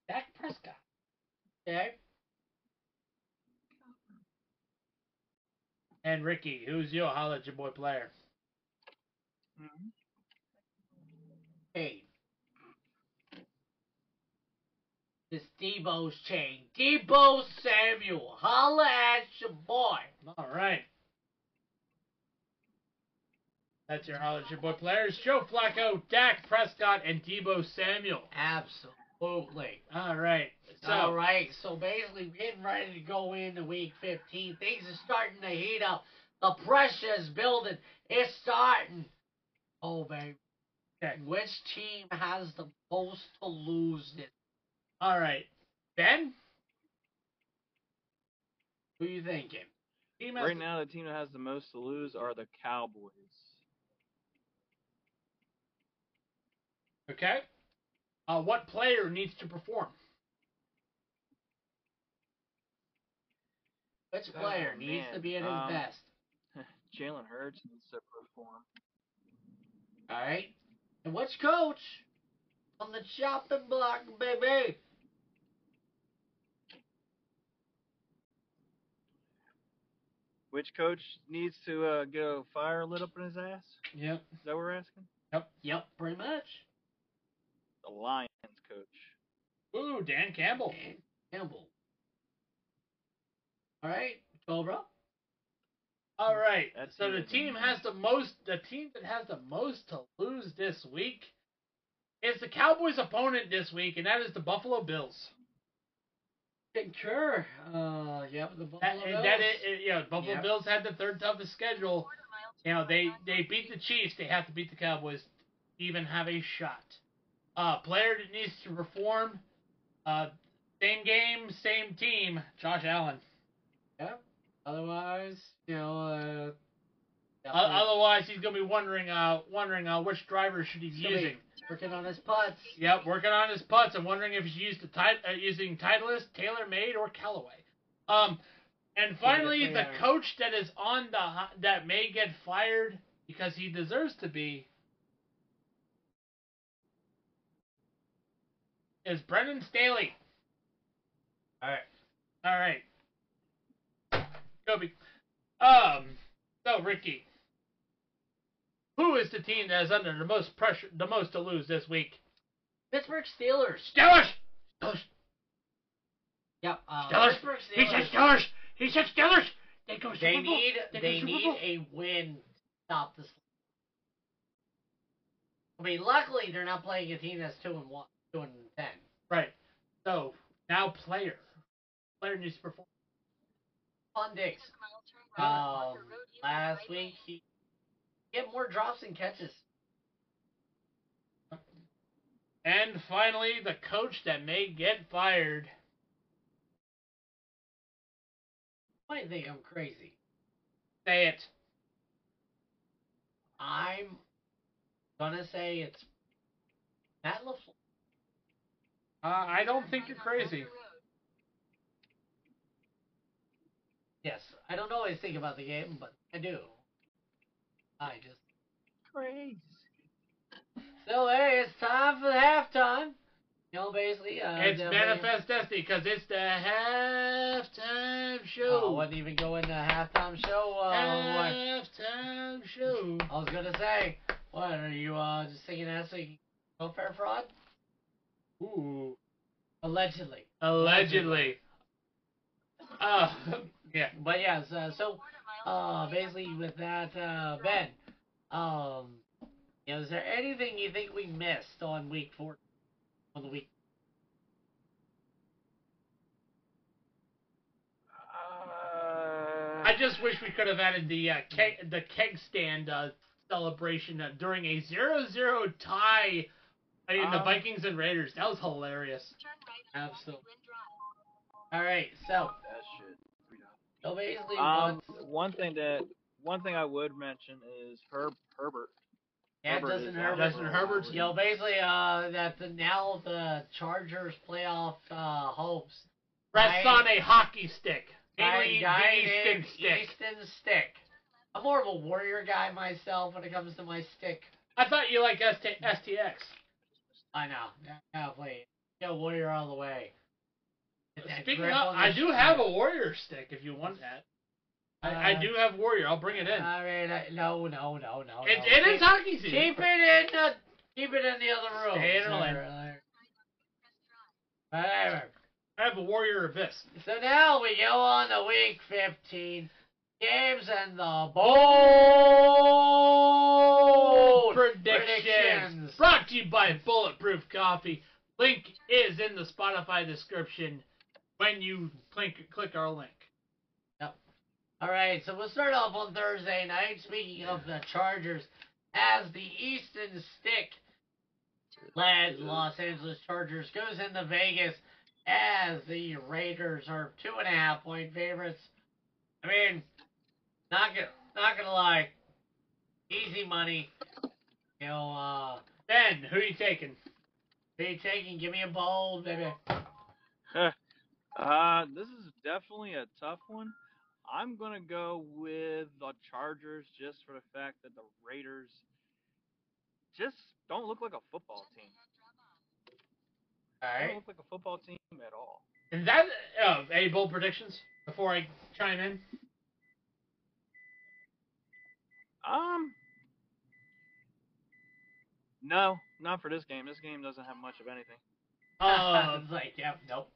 Dak Prescott. Okay. And Ricky, who's your holla at your boy player? Mhm. Hey. This Deebo's chain. Deebo Samuel, holla at your boy. All right. That's your holla at your boy players. Joe Flacco, Dak Prescott, and Deebo Samuel. Absolutely. All right. So, All right, so basically, getting ready to go into week 15. Things are starting to heat up. The pressure is building. It's starting. Oh, baby. Okay. Which team has the most to lose this? all right. Ben, Who you thinking? team Right now, the team that has the most to lose are the Cowboys. Okay. Uh, what player needs to perform? Which Oh, player needs to be at his Um, best? *laughs* Jalen Hurts needs to perform. All right. And which coach on the chopping block, baby? Which coach needs to uh, get a fire lit up in his ass? Yep. Is that what we're asking? Yep. Yep, pretty much. The Lions coach. Ooh, Dan Campbell. Dan Campbell. All right, Cobra. All right. That's so the it. team has the most. The team that has the most to lose this week is the Cowboys' opponent this week, and that is the Buffalo Bills. Concur. Uh, yep, the Buffalo That, Bills. that it, it- you know, Buffalo Yep. Bills had the third toughest schedule. You know, they they beat the Chiefs. They have to beat the Cowboys to even have a shot. Uh, player that needs to perform. Uh, same game, same team. Josh Allen. Yeah. Otherwise, you know, uh, O- definitely otherwise, he's gonna be wondering, uh, wondering uh, which driver should he be He's gonna be- using. working on his putts. Yep, working on his putts. I'm wondering if he's used the tit- uh, using Titleist, TaylorMade, or Callaway. Um, and finally, the coach that is on the that may get fired because he deserves to be is Brandon Staley. All right. All right, Kobe. Um, so Ricky, who is the team that is under the most pressure, the most to lose this week? Pittsburgh Steelers. Steelers. Steelers. Yep. Uh, Steelers. Pittsburgh He said Steelers. Steelers. He said Steelers. They go They need They they need a win to stop this. I mean, luckily they're not playing a team that's two and one, two and ten. Right. So now player, player needs to perform. Fun Dix. mile turn right Um, onto Road Union last week he get more drops and catches. And finally, the coach that may get fired. You might think I'm crazy. Say it. I'm gonna say it's Matt LaFleur. Uh, I don't think you're crazy. Yes, I don't always think about the game, but I do. I just Crazy. so hey, it's time for the halftime. You know, basically, uh, it's Manifest Destiny because it's the halftime Oh, show. wasn't even going to halftime show. Uh, what? halftime show. I was gonna say, what are you uh just thinking that's a welfare fraud? Ooh. Allegedly. Allegedly. *laughs* Uh, yeah. But yes, uh, so uh basically with that, uh Ben, um you know, is there anything you think we missed on week four on the week Uh, I just wish we could have added the uh, keg, the keg stand uh, celebration uh, during a 0-0 tie in the Um, Vikings and Raiders. That was hilarious. Right Absolutely. Alright, so that shit. So basically Um, one thing that one thing I would mention is Herb Herbert. yeah, Herbert Justin Herbert. Justin Herbert's- You know, basically, uh, that the, now the Chargers playoff uh, hopes Rests on a hockey stick. Mainly the Easton stick. Easton Stick. I'm more of a warrior guy myself when it comes to my stick. I thought you liked ST- STX. I know, yeah, definitely. Yeah, warrior all the way. Speaking of, I do have a warrior stick if you want that. I, I Uh, do have warrior. I'll bring it in. All right, I, no, no, no, no. it, no. it is hockey season. Keep it in the, keep it in the other room. Stay in. Whatever. I have a warrior abyss. So now we go on to week 15. Games and the bold predictions. predictions. Brought to you by Bulletproof Coffee. Link is in the Spotify description when you click click our link. Yep. All right, so we'll start off on Thursday night. Speaking of the Chargers, as the Easton Stick led Los Angeles Chargers goes into Vegas as the Raiders are two and a half point favorites. I mean, not gonna not gonna lie, easy money. You know, uh, Ben, who are you taking? who you taking? Give me a bold, baby. Uh, this is definitely a tough one. I'm gonna go with the Chargers just for the fact that the Raiders just don't look like a football team. All They don't look like a football team at all. Is that uh, any bold predictions before I chime in? Um, no, not for this game. This game doesn't have much of anything. Oh, it's like, yep, nope.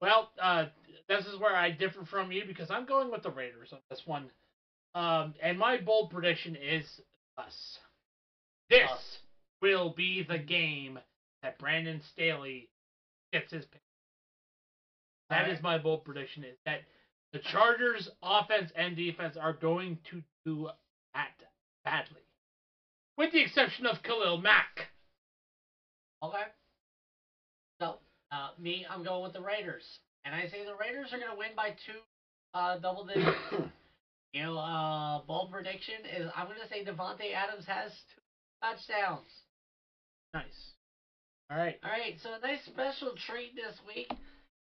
Well, uh, this is where I differ from you because I'm going with the Raiders on this one. Um, and my bold prediction is us. This Us. will be the game that Brandon Staley gets his pick. That is Alright. my bold prediction is that the Chargers offense and defense are going to do that badly. With the exception of Khalil Mack. Okay. So, uh, me, I'm going with the Raiders. And I say the Raiders are going to win by two uh, double digits. *coughs* you know, uh, bold prediction is I'm going to say Davante Adams has two touchdowns. Nice. All right. All right, so a nice special treat this week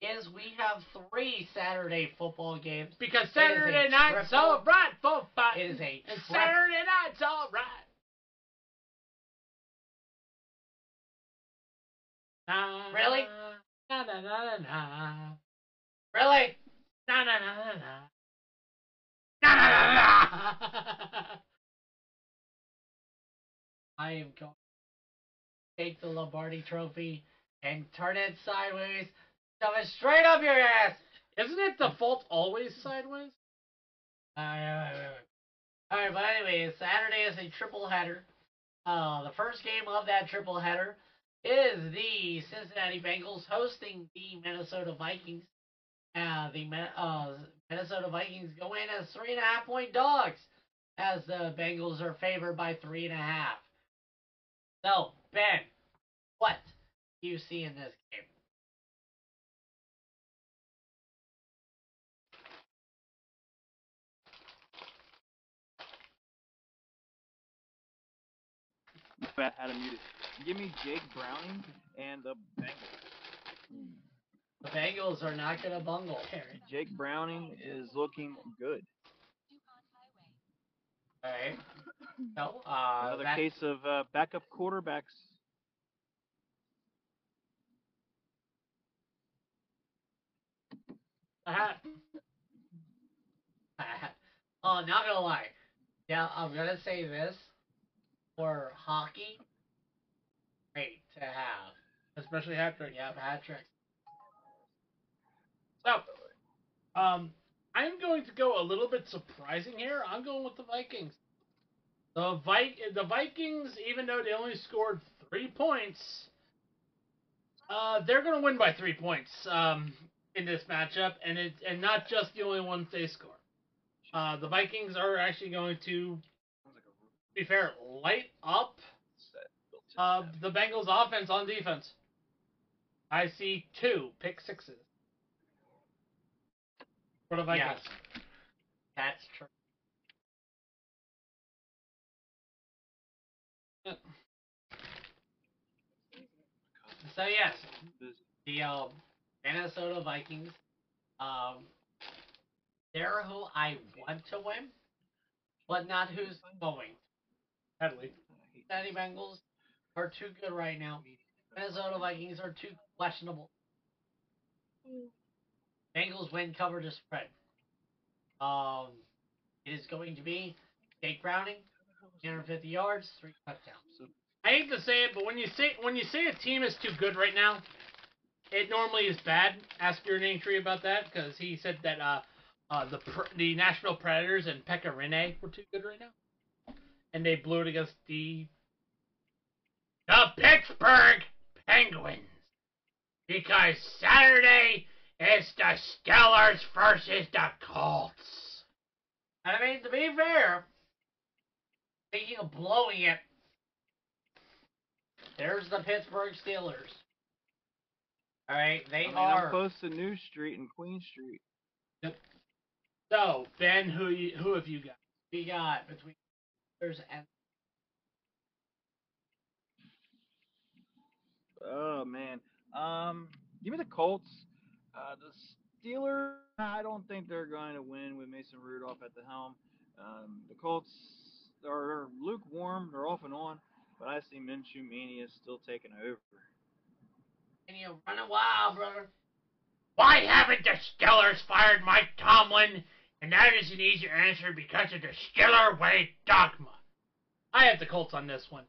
is we have three Saturday football games. Because Saturday night's all right fighting. It is a And Saturday night's all right. Really? Na na na na na. Really? Na na na na na. Na na na na. *laughs* I am going to take the Lombardi trophy and turn it sideways, shove it straight up your ass. Isn't it default always sideways? Alright, Alright, but anyway, Saturday is a triple header. Uh, the first game of that triple header is the Cincinnati Bengals hosting the Minnesota Vikings. Uh, the uh, Minnesota Vikings go in as three and a half point dogs, as the Bengals are favored by three and a half. So, Ben, what do you see in this game? Matt had him muted. Give me Jake Browning and the Bengals. The Bengals are not going to bungle. Jake Browning is looking good. Alright. So, uh, Another that- case of uh, backup quarterbacks. Oh, *laughs* not gonna lie. Yeah, I'm gonna say this for hockey. Great to have. Especially hat trick. Yeah, Patrick. So, um, I'm going to go a little bit surprising here. I'm going with the Vikings. The Vi- the Vikings, even though they only scored three points, uh, they're going to win by three points um, in this matchup, and it and not just the only ones they score. Uh, the Vikings are actually going to, a be fair, light up uh, the Bengals offense on defense. I see two pick sixes for the Vikings. Yes. That's true. So yes, the um, Minnesota Vikings, um, they're who I want to win, but not who's going. Headley. Cincinnati Bengals are too good right now. Minnesota Vikings are too questionable. Bengals win cover to spread. Um, it is going to be Jake Browning, 350 yards, three touchdowns. I hate to say it, but when you say when you say a team is too good right now, it normally is bad. Ask your name tree about that because he said that uh, uh, the the Nashville Predators and Pekka Rinne were too good right now, and they blew it against the the Pittsburgh Penguins because Saturday is the Steelers versus the Colts. I mean, to be fair, speaking of blowing it, there's the Pittsburgh Steelers. All right, they I mean, are. I'm close to New Street and Queen Street. Yep. So Ben, who you, who have you got? we got between Steelers and Oh man. Um, give me the Colts. Uh, the Steelers. I don't think they're going to win with Mason Rudolph at the helm. Um, the Colts are lukewarm. They're off and on, but I see Minshew Mania still taking over. and you run a wild, brother. Why haven't the Steelers fired Mike Tomlin? And that is an easier answer because of the Steeler way dogma. I have the Colts on this one.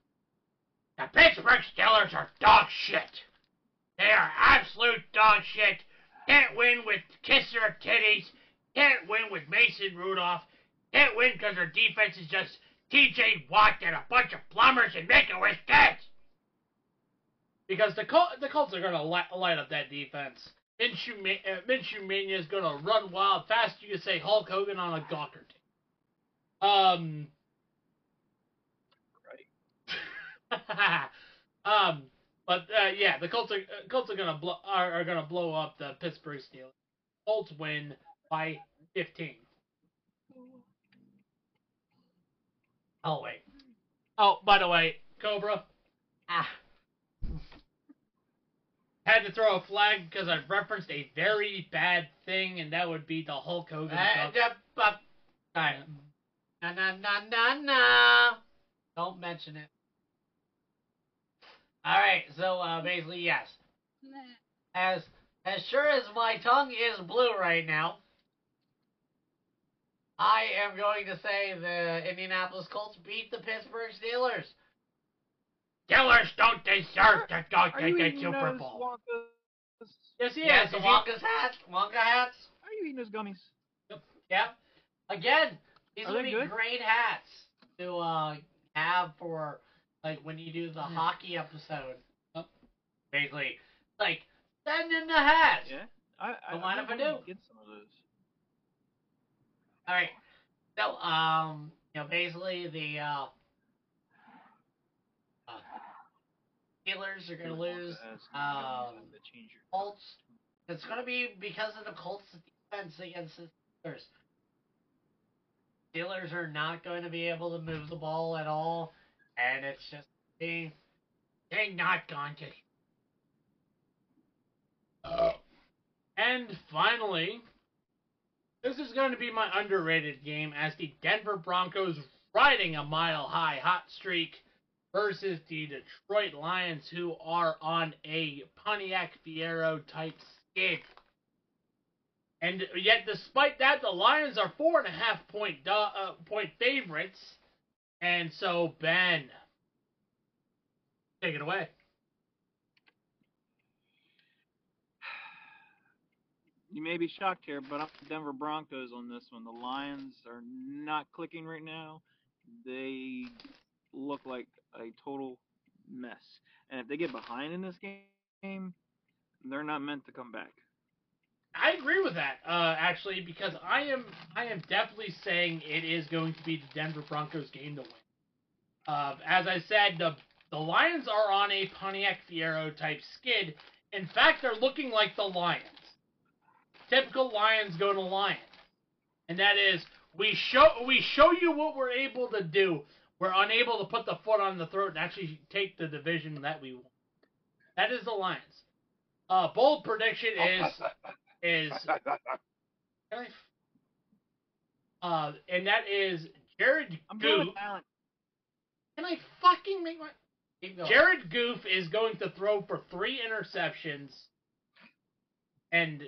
The Pittsburgh Steelers are dog shit. They are absolute dog shit. Can't win with Kisser of Titties. Can't win with Mason Rudolph. Can't win because their defense is just T.J. Watt and a bunch of plumbers and Make-A-Wish kids. Because the Col- the Colts are gonna light, light up that defense. Minshew, uh, Minshew Mania is gonna run wild, fast. You say Hulk Hogan on a Gawker team. Um. Right. *laughs* um, but uh, yeah, the Colts are uh, Colts are gonna blow are, are gonna blow up the Pittsburgh Steelers. Colts win by 15. Oh wait. Oh, by the way, Cobra Ah. had to throw a flag because I referenced a very bad thing, and that would be the Hulk Hogan. Uh, but- Alright. Na na na na na. Don't mention it. Alright, so uh, basically yes. As as sure as my tongue is blue right now, I am going to say the Indianapolis Colts beat the Pittsburgh Steelers. Steelers don't deserve to go Are to you the eating Super those Bowl. Wonkas? Yes, he Yes, is. the Wonka's hats. Wonka hats. Are you eating those gummies? Yep. Yep. Again, these Are would be good? great hats to uh, have for like when you do the hockey episode. Basically, like send in the hats. Yeah. I, I, Don't I if I do. Get some of those. All right. So, um, you know, basically the uh, uh Steelers are gonna lose. Has um, gummies change your Colts. It's gonna be because of the Colts' defense against the Steelers. Steelers are not going to be able to move the ball at all, and it's just they they're not going to. And finally, this is going to be my underrated game as the Denver Broncos riding a mile high hot streak versus the Detroit Lions, who are on a Pontiac Fiero type skid. And yet, despite that, the Lions are four and a half point uh, point favorites. And so, Ben, take it away. You may be shocked here, but I'm the Denver Broncos on this one. The Lions are not clicking right now. They look like a total mess. And if they get behind in this game, they're not meant to come back. I agree with that, uh, actually, because I am I am definitely saying it is going to be the Denver Broncos game to win. Uh, as I said, the the Lions are on a Pontiac Fiero type skid. In fact, they're looking like the Lions. Typical Lions go to Lion, and that is we show we show you what we're able to do. We're unable to put the foot on the throat and actually take the division that we want. That is the Lions. Uh, bold prediction is *laughs* is can I f- uh, and that is Jared I'm going Goof. Can I fucking make my Jared Goff is going to throw for three interceptions and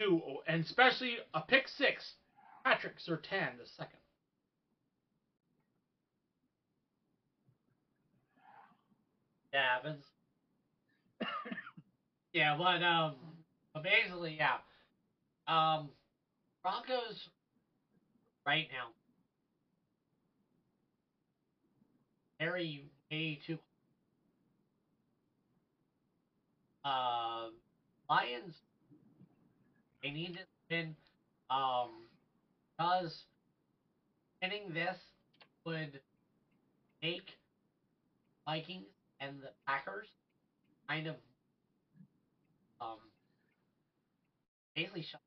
two, and especially a pick six. Patrick Surtain the second. Yeah, happens. *laughs* yeah, but um, basically, yeah. Um, Broncos right now very way too. Um, Lions they need to win. Um, because winning this would make Vikings and the Packers kind of um basically shut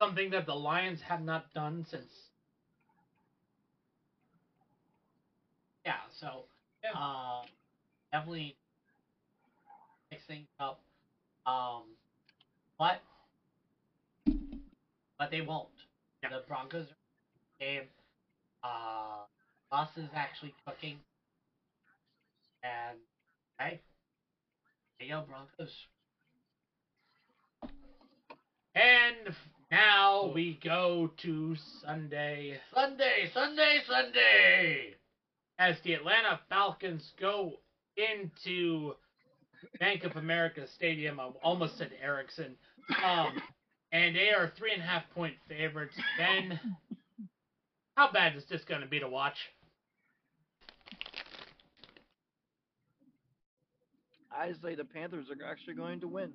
Something that the Lions have not done since. yeah, so Yeah. uh definitely mix things up. Um but but they won't. Yeah. The Broncos game. Uh Bus is actually cooking. And hey, there you go, Broncos. And now we go to Sunday Sunday, Sunday, Sunday. as the Atlanta Falcons go into Bank of America Stadium. I almost said Ericsson. Um, and they are three and a half point favorites. Ben, how bad is this going to be to watch? I say the Panthers are actually going to win.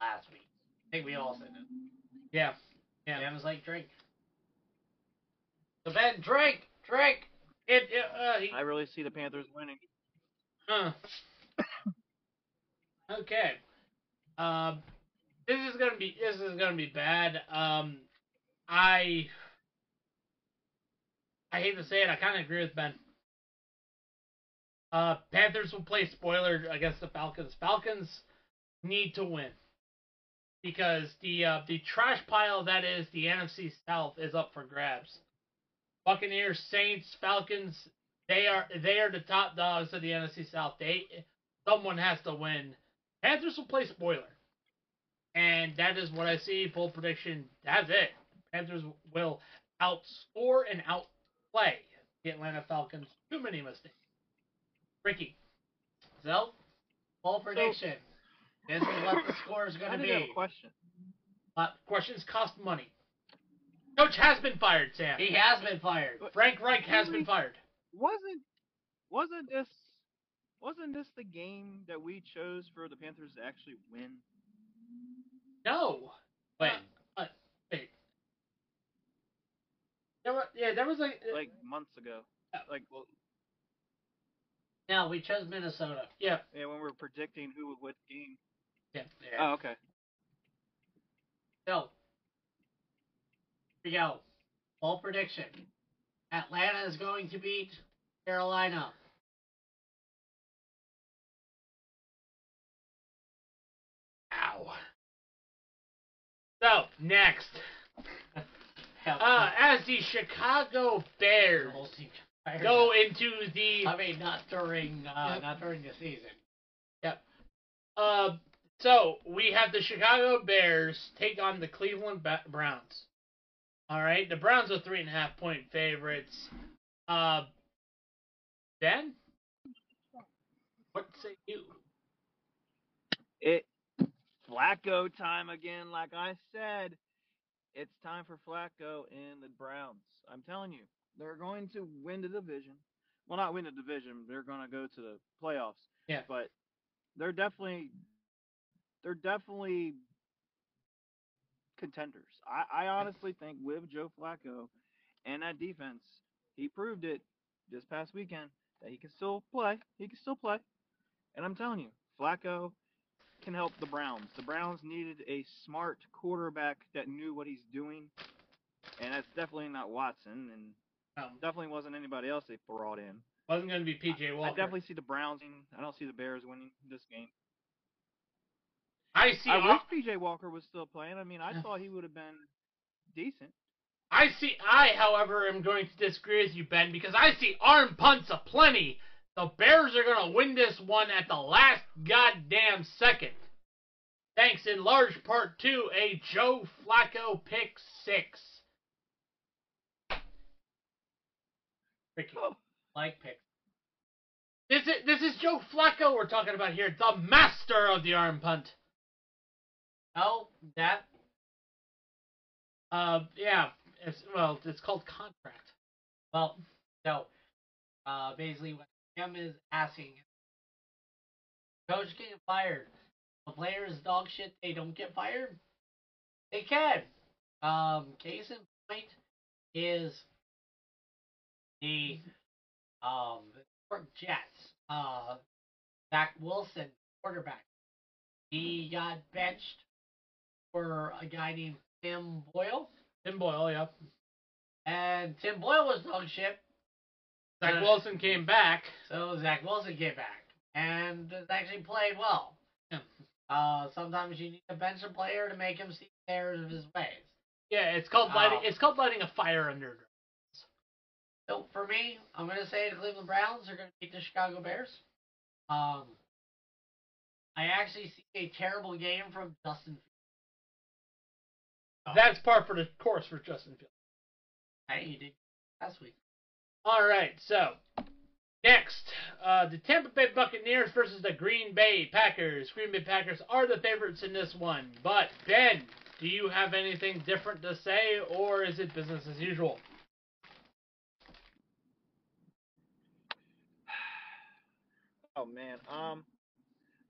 Last week. I think we all said it. Yeah. Yeah. Yeah. was like, drink. So Ben, drink! Drink! It, it, uh, he- I really see the Panthers winning. Uh. *laughs* okay. Um, this is gonna be this is gonna be bad. Um, I I hate to say it, I kind of agree with Ben. Uh, Panthers will play spoiler against the Falcons. Falcons need to win because the uh, the trash pile that is the NFC South is up for grabs. Buccaneers, Saints, Falcons, they are they are the top dogs of the NFC South. They someone has to win. Panthers will play spoiler, and that is what I see. Full prediction. That's it. Panthers will outscore and outplay the Atlanta Falcons. Too many mistakes. Ricky, Zell, full prediction. this is what the score is going to did have be. a question. uh, questions cost money. Coach has been fired, Sam. He has been fired. Frank Reich has been fired. Wasn't wasn't this wasn't this the game that we chose for the Panthers to actually win? No. When? Uh, wait. There was, yeah, there was like, Like months ago. Like well, No, we chose Minnesota. yeah, yeah, when we were predicting who would win the game. Yeah. Oh, okay. So, here we go. Full prediction. Atlanta is going to beat Carolina. Ow. So next, *laughs* uh, as the Chicago Bears go into the I mean, not during, uh, Yep. not during the season. Yep. Uh, so we have the Chicago Bears take on the Cleveland ba- Browns. All right, the Browns are three and a half point favorites. Uh, Ben, what say you? It Flacco time again, like I said. It's time for Flacco and the Browns. I'm telling you, they're going to win the division. Well, not win the division. They're going to go to the playoffs. Yeah. But they're definitely they're definitely contenders. I, I honestly think with Joe Flacco and that defense, he proved it this past weekend that he can still play. He can still play. And I'm telling you, Flacco can help the Browns. The Browns needed a smart quarterback that knew what he's doing. And that's definitely not Watson and Um, definitely wasn't anybody else they brought in. wasn't going to be PJ Walker. I Walker. definitely see the Browns. winning. I don't see the Bears winning this game. I see. I wish PJ Walker was still playing. I mean, I thought he would have been decent. I see. I, however, am going to disagree with you, Ben, because I see arm punts aplenty. The Bears are going to win this one at the last goddamn second. Thanks in large part to a Joe Flacco pick six. Ricky. Oh, Like pick. This is this is Joe Flacco we're talking about here, the master of the arm punt. Oh, that Uh, yeah. It's well, it's called contract. Well, no. Uh, basically, what Cam is asking, coach get fired. The player is dog shit. They don't get fired. They can. Um, case in point is the um York Jets. Uh, Zach Wilson, quarterback. He got benched for a guy named Tim Boyle, Tim Boyle, yeah. and Tim Boyle was dog shit. Zach Uh, Wilson came back. So Zach Wilson came back and actually played well. Yeah. Uh, sometimes you need to bench a player to make him see the errors of his ways. Yeah, it's called lighting. It's called lighting a fire under. So for me, I'm gonna say the Cleveland Browns are gonna beat the Chicago Bears. Um, I actually see a terrible game from Justin. Fields. That's par for the course for Justin Fields. Hey, he did last week. All right, so next, uh, the Tampa Bay Buccaneers versus the Green Bay Packers. Green Bay Packers are the favorites in this one. But Ben, do you have anything different to say, or is it business as usual? *sighs* Oh man, um,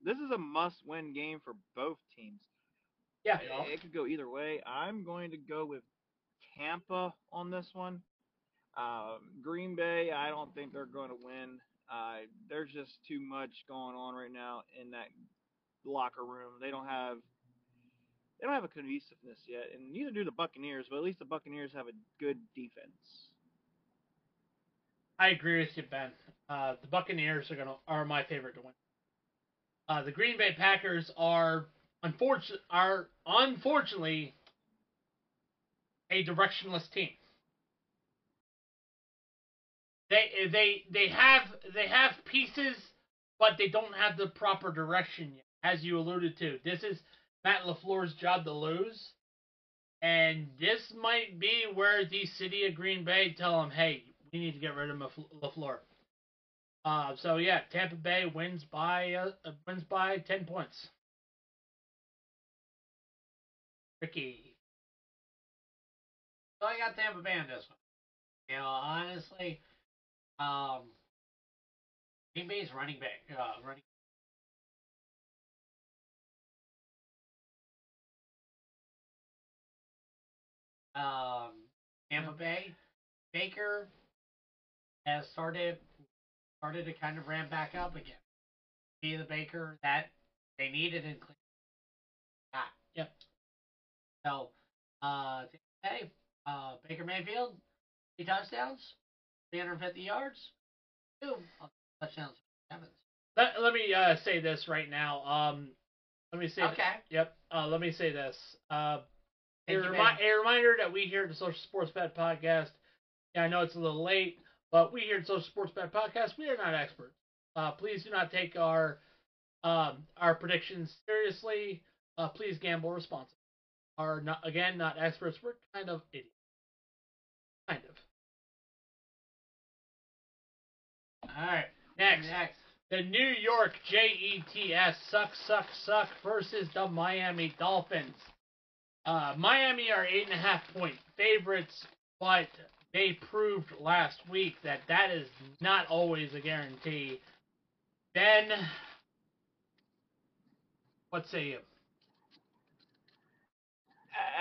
this is a must-win game for both teams. Yeah. It, it could go either way. I'm going to go with Tampa on this one. Um, Green Bay, I don't think they're going to win. Uh, there's just too much going on right now in that locker room. They don't have they don't have a cohesiveness yet, and neither do the Buccaneers. But at least the Buccaneers have a good defense. I agree with you, Ben. Uh, the Buccaneers are gonna are my favorite to win. Uh, the Green Bay Packers are unfortunate are unfortunately a directionless team. They they they have they have pieces, but they don't have the proper direction yet, as you alluded to. This is Matt LaFleur's job to lose, and this might be where the city of Green Bay tell him, "Hey, we need to get rid of LaFleur." Uh, so yeah, Tampa Bay wins by uh, wins by ten points. Ricky, So I got Tampa Bay on this one. You know, honestly, um, Green Bay's running back, uh, running. Um, Tampa Bay, Baker has started started to kind of ramp back up again. Be the Baker that they needed in Cleveland. Ah, Yep. So, uh, hey, uh, Baker Mayfield, three touchdowns, 350 yards, two touchdowns. Let, let me uh, say this right now. Um, let me say. Okay. Yep. Uh, let me say this. Uh, a, remi- a reminder that we here at the Social Sportspad Podcast. Yeah, I know it's a little late, but we here at Social Sportspad Podcast, we are not experts. Uh, please do not take our um, our predictions seriously. Uh, please gamble responsibly. Are not again not experts. We're kind of idiots. Kind of. All right. Next. Next. The New York Jets suck, suck, suck versus the Miami Dolphins. Uh, Miami are eight and a half point favorites, but they proved last week that that is not always a guarantee. Ben, what say you?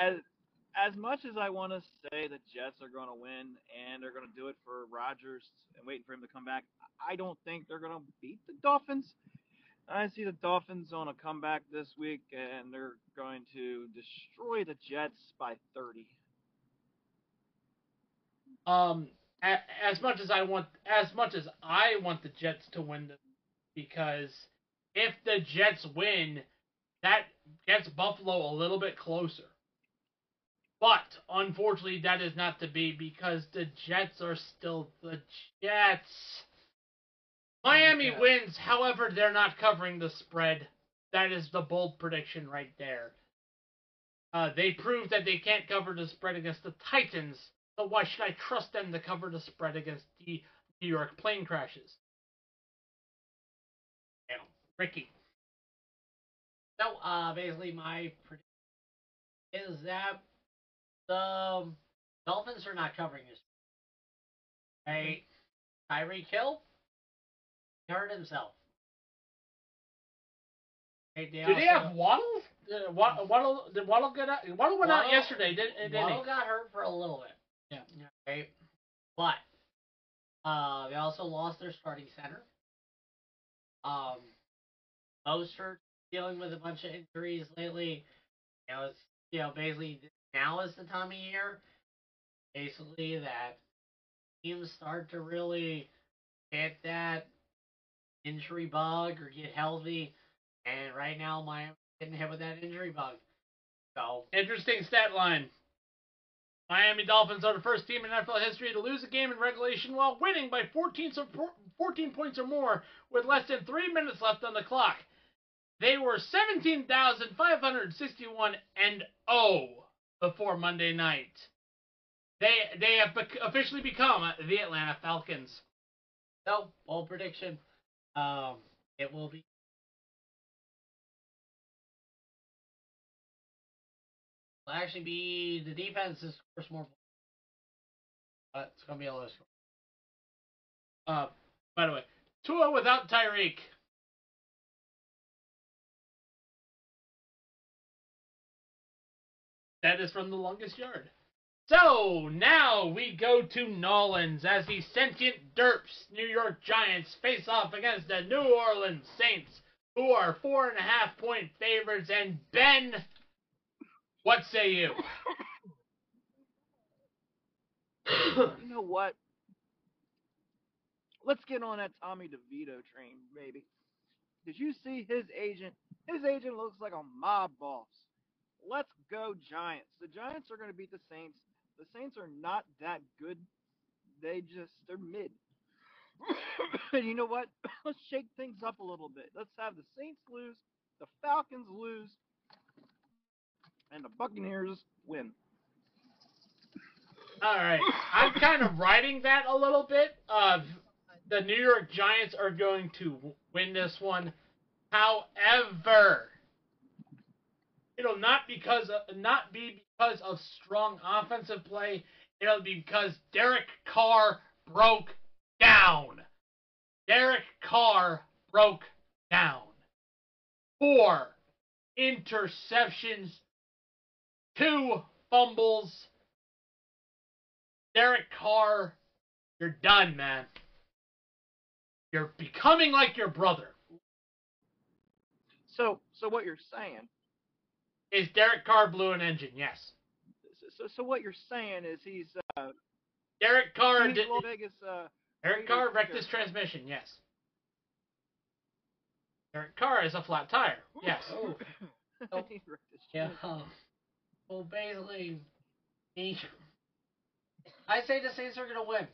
As as much as I want to say the Jets are going to win and they're going to do it for Rodgers and waiting for him to come back, I don't think they're going to beat the Dolphins. I see the Dolphins on a comeback this week and they're going to destroy the Jets by 30. Um, as much as I want, as much as I want the Jets to win, because if the Jets win, that gets Buffalo a little bit closer. But unfortunately, that is not to be because the Jets are still the Jets. Miami Yeah. wins, however, they're not covering the spread. That is the bold prediction right there. Uh, they proved that they can't cover the spread against the Titans, so why should I trust them to cover the spread against the New York plane crashes? Damn. Ricky. So, uh, basically, my prediction is that the Dolphins are not covering this. Hey, Tyreek Hill he hurt himself. Hey, they Do they also- have Waddle? Uh, Wa- Waddle did Waddle get out? Waddle went out yesterday, didn't, didn't Waddle he? got hurt for a little bit. Yeah. Okay. But uh, they also lost their starting center. Um, Mostert dealing with a bunch of injuries lately. You know, it's you know basically now is the time of year, basically that teams start to really get that injury bug or get healthy. And right now, Miami's getting hit with that injury bug. So Interesting stat line. Miami Dolphins are the first team in NFL history to lose a game in regulation while winning by 14, 14 points or more with less than three minutes left on the clock. They were 17,561 and 0 before Monday night. They they have officially become the Atlanta Falcons. So, bold prediction. Um, it will be. Will actually be the defense is scores more. But it's gonna be a low score. Uh, by the way, Tua without Tyreek. That is from the longest yard. So now we go to Nolans as the sentient derps New York Giants face off against the New Orleans Saints, who are four and a half point favorites. And Ben, what say you? *laughs* you know what? Let's get on that Tommy DeVito train, baby. Did you see his agent? His agent looks like a mob boss. Let's go Giants. The Giants are going to beat the Saints. The Saints are not that good. They just they're mid. *coughs* and you know what? *coughs* Let's shake things up a little bit. Let's have the Saints lose, the Falcons lose, and the Buccaneers win. All right, I'm kind of riding that a little bit. Of the New York Giants are going to win this one. However, it'll not because of, not be because of strong offensive play. It'll be because Derek Carr broke down. Derek Carr broke down. Four interceptions, two fumbles. Derek Carr, you're done, man. You're becoming like your brother. So, so what you're saying? Is Derek Carr blew an engine? Yes. So, so what you're saying is he's uh, Derek Carr he's did. Las Vegas. Uh, Derek Carr wrecked his transmission. Yes. Derek Carr is a flat tire. Yes. *laughs* Oh, Oh. he wrecked his yeah. Well, basically, he, I say the Saints are gonna win.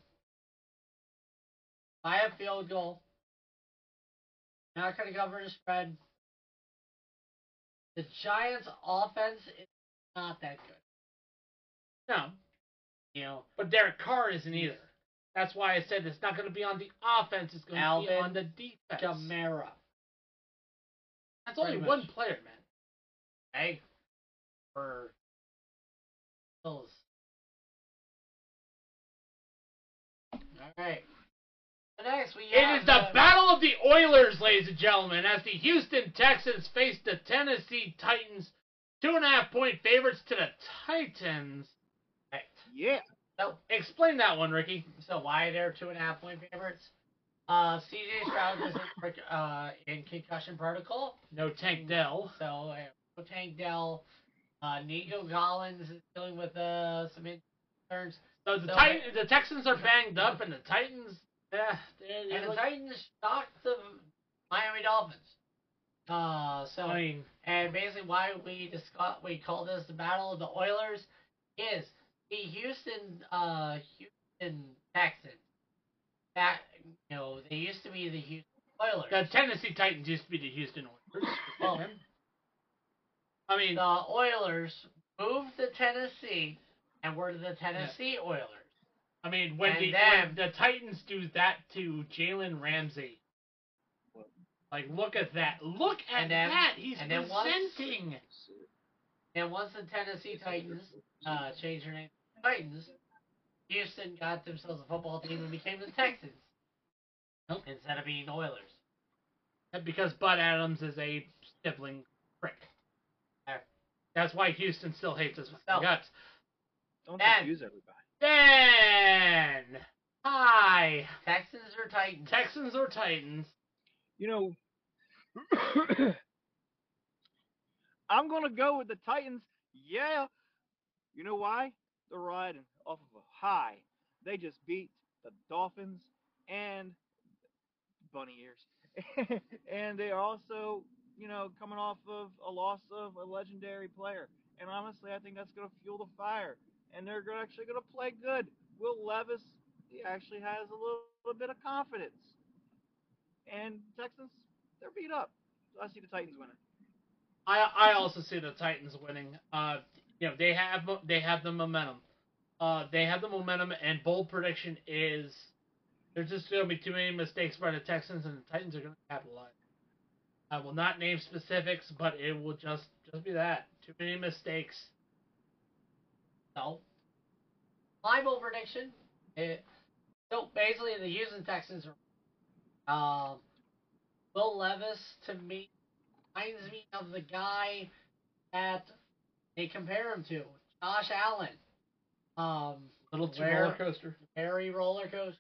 By a field goal. Not gonna cover the spread. The Giants' offense is not that good. No, You know, but Derek Carr isn't either. That's why I said it's not going to be on the offense. It's going to be on the defense. Kamara. That's only pretty one player, man. Hey, for those. All right. Next, we It have is the Battle of the Oilers, ladies and gentlemen, as the Houston Texans face the Tennessee Titans. Two and a half point favorites to the Titans. Right. Yeah. So, Explain that one, Ricky. so why they're two and a half point favorites? Uh, CJ Stroud is in, *laughs* uh, in concussion protocol. No Tank Dell. So, uh, Tank Dell, uh, Nico Collins is dealing with uh, some concerns. So the So- Titan, the Texans are banged up, and the Titans, they're And the Titans shocked the Miami Dolphins. Uh, so I mean, And basically, why we discuss we call this the Battle of the Oilers is the Houston uh Houston Texans. That you know they used to be the Houston Oilers. the Tennessee Titans used to be the Houston Oilers. Oh. I mean, the Oilers moved to Tennessee and were the Tennessee Oilers. I mean, when the then- when the Titans do that to Jalen Ramsey, like look at that, look at And then- that, he's and then once- presenting. And once the Tennessee Titans uh changed their name to Titans, Houston got themselves a football team and became the Texans. Instead of being Oilers. because Bud Adams is a sibling prick. That's why Houston still hates his So- guts. Don't And- confuse everybody. Then, hi, Texans or Titans? Texans or Titans? You know, *coughs* I'm gonna go with the Titans. Yeah. You know why? They're riding off of a high. They just beat the Dolphins and bunny ears, *laughs* and they are also, you know, coming off of a loss of a legendary player. And honestly, I think that's gonna fuel the fire, and they're actually gonna play good. Will Levis, he actually has a little, little bit of confidence and Texans, they're beat up. So I see the Titans winning. I I also see the Titans winning. Uh, you know they have they have the momentum. Uh, they have the momentum, and bold prediction is there's just going to be too many mistakes by the Texans, and the Titans are going to capitalize. I will not name specifics, but it will just just be that too many mistakes. So, my bold prediction. It, so basically, the Houston Texans. are- Um, Will Levis to me reminds me of the guy that they compare him to, Josh Allen. Um, Little too Where- roller coaster. very roller coaster.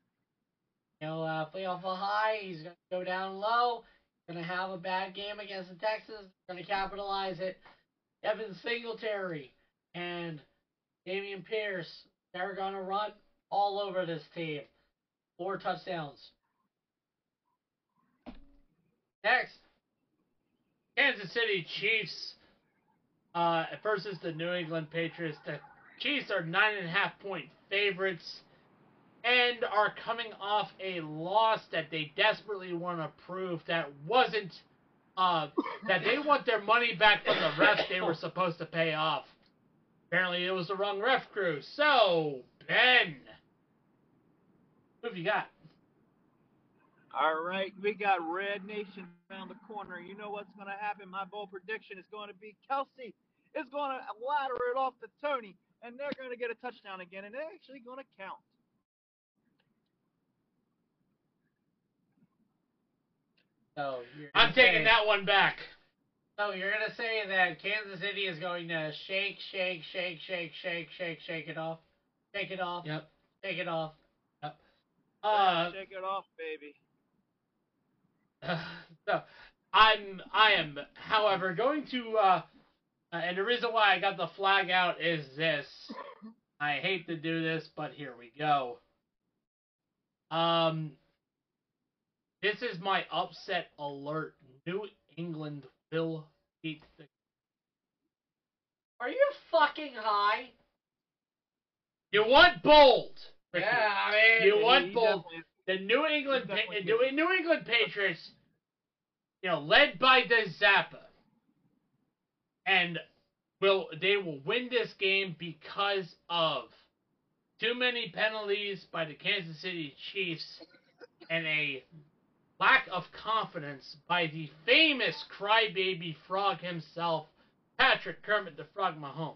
You know, uh, play off a high, he's gonna go down low. Gonna have a bad game against the Texans. Gonna capitalize it. Devin Singletary and Dameon Pierce, they're gonna run all over this team. Four touchdowns. Next, Kansas City Chiefs uh, versus the New England Patriots. The Chiefs are nine and a half point favorites and are coming off a loss that they desperately want to prove that wasn't uh, that they want their money back from the refs they were supposed to pay off. Apparently, it was the wrong ref crew. So, Ben, who have you got? All right, we got Red Nation around the corner. You know what's going to happen? My bold prediction is going to be Kelce is going to ladder it off to Toney, and they're going to get a touchdown again, and they're actually going to count. so you're I'm taking that one back. So you're gonna say that Kansas City is going to shake, shake, shake, shake, shake, shake, shake it off, shake it off, Yep. shake it off. Uh, Shake it off, baby. *sighs* so I'm I am, however, going to uh, uh, and the reason why I got the flag out is this. I hate to do this, but here we go. Um, this is my upset alert. New England will beat the. Are you fucking high? You want bold? Ricky. Yeah, I mean, You want He bold? the New England Pa- New, New England Patriots, you know, led by the Zappe, and will they will win this game because of too many penalties by the Kansas City Chiefs and a lack of confidence by the famous crybaby frog himself, Patrick Kermit the Frog Mahomes.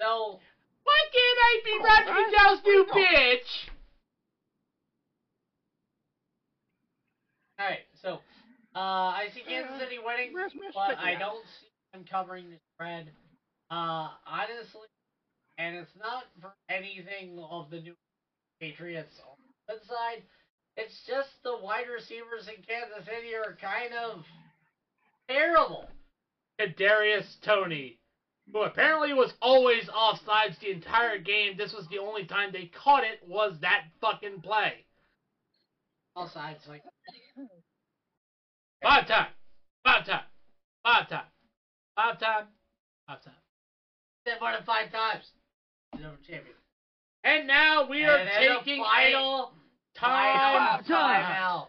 So Why can't I be Roger Goodell's new bitch? all right, so uh, I see Kansas City winning, but I at? don't see them covering the spread. Uh, honestly, and it's not for anything of the new Patriots on the side. It's just the wide receivers in Kansas City are kind of terrible. Darius Toney, who apparently was always offsides the entire game. This was the only time they caught it was that fucking play. All sides, like Five time, five time, five time, five time, five time. said more than five times. He's over champion. And now we are and taking a final a time. Final timeout.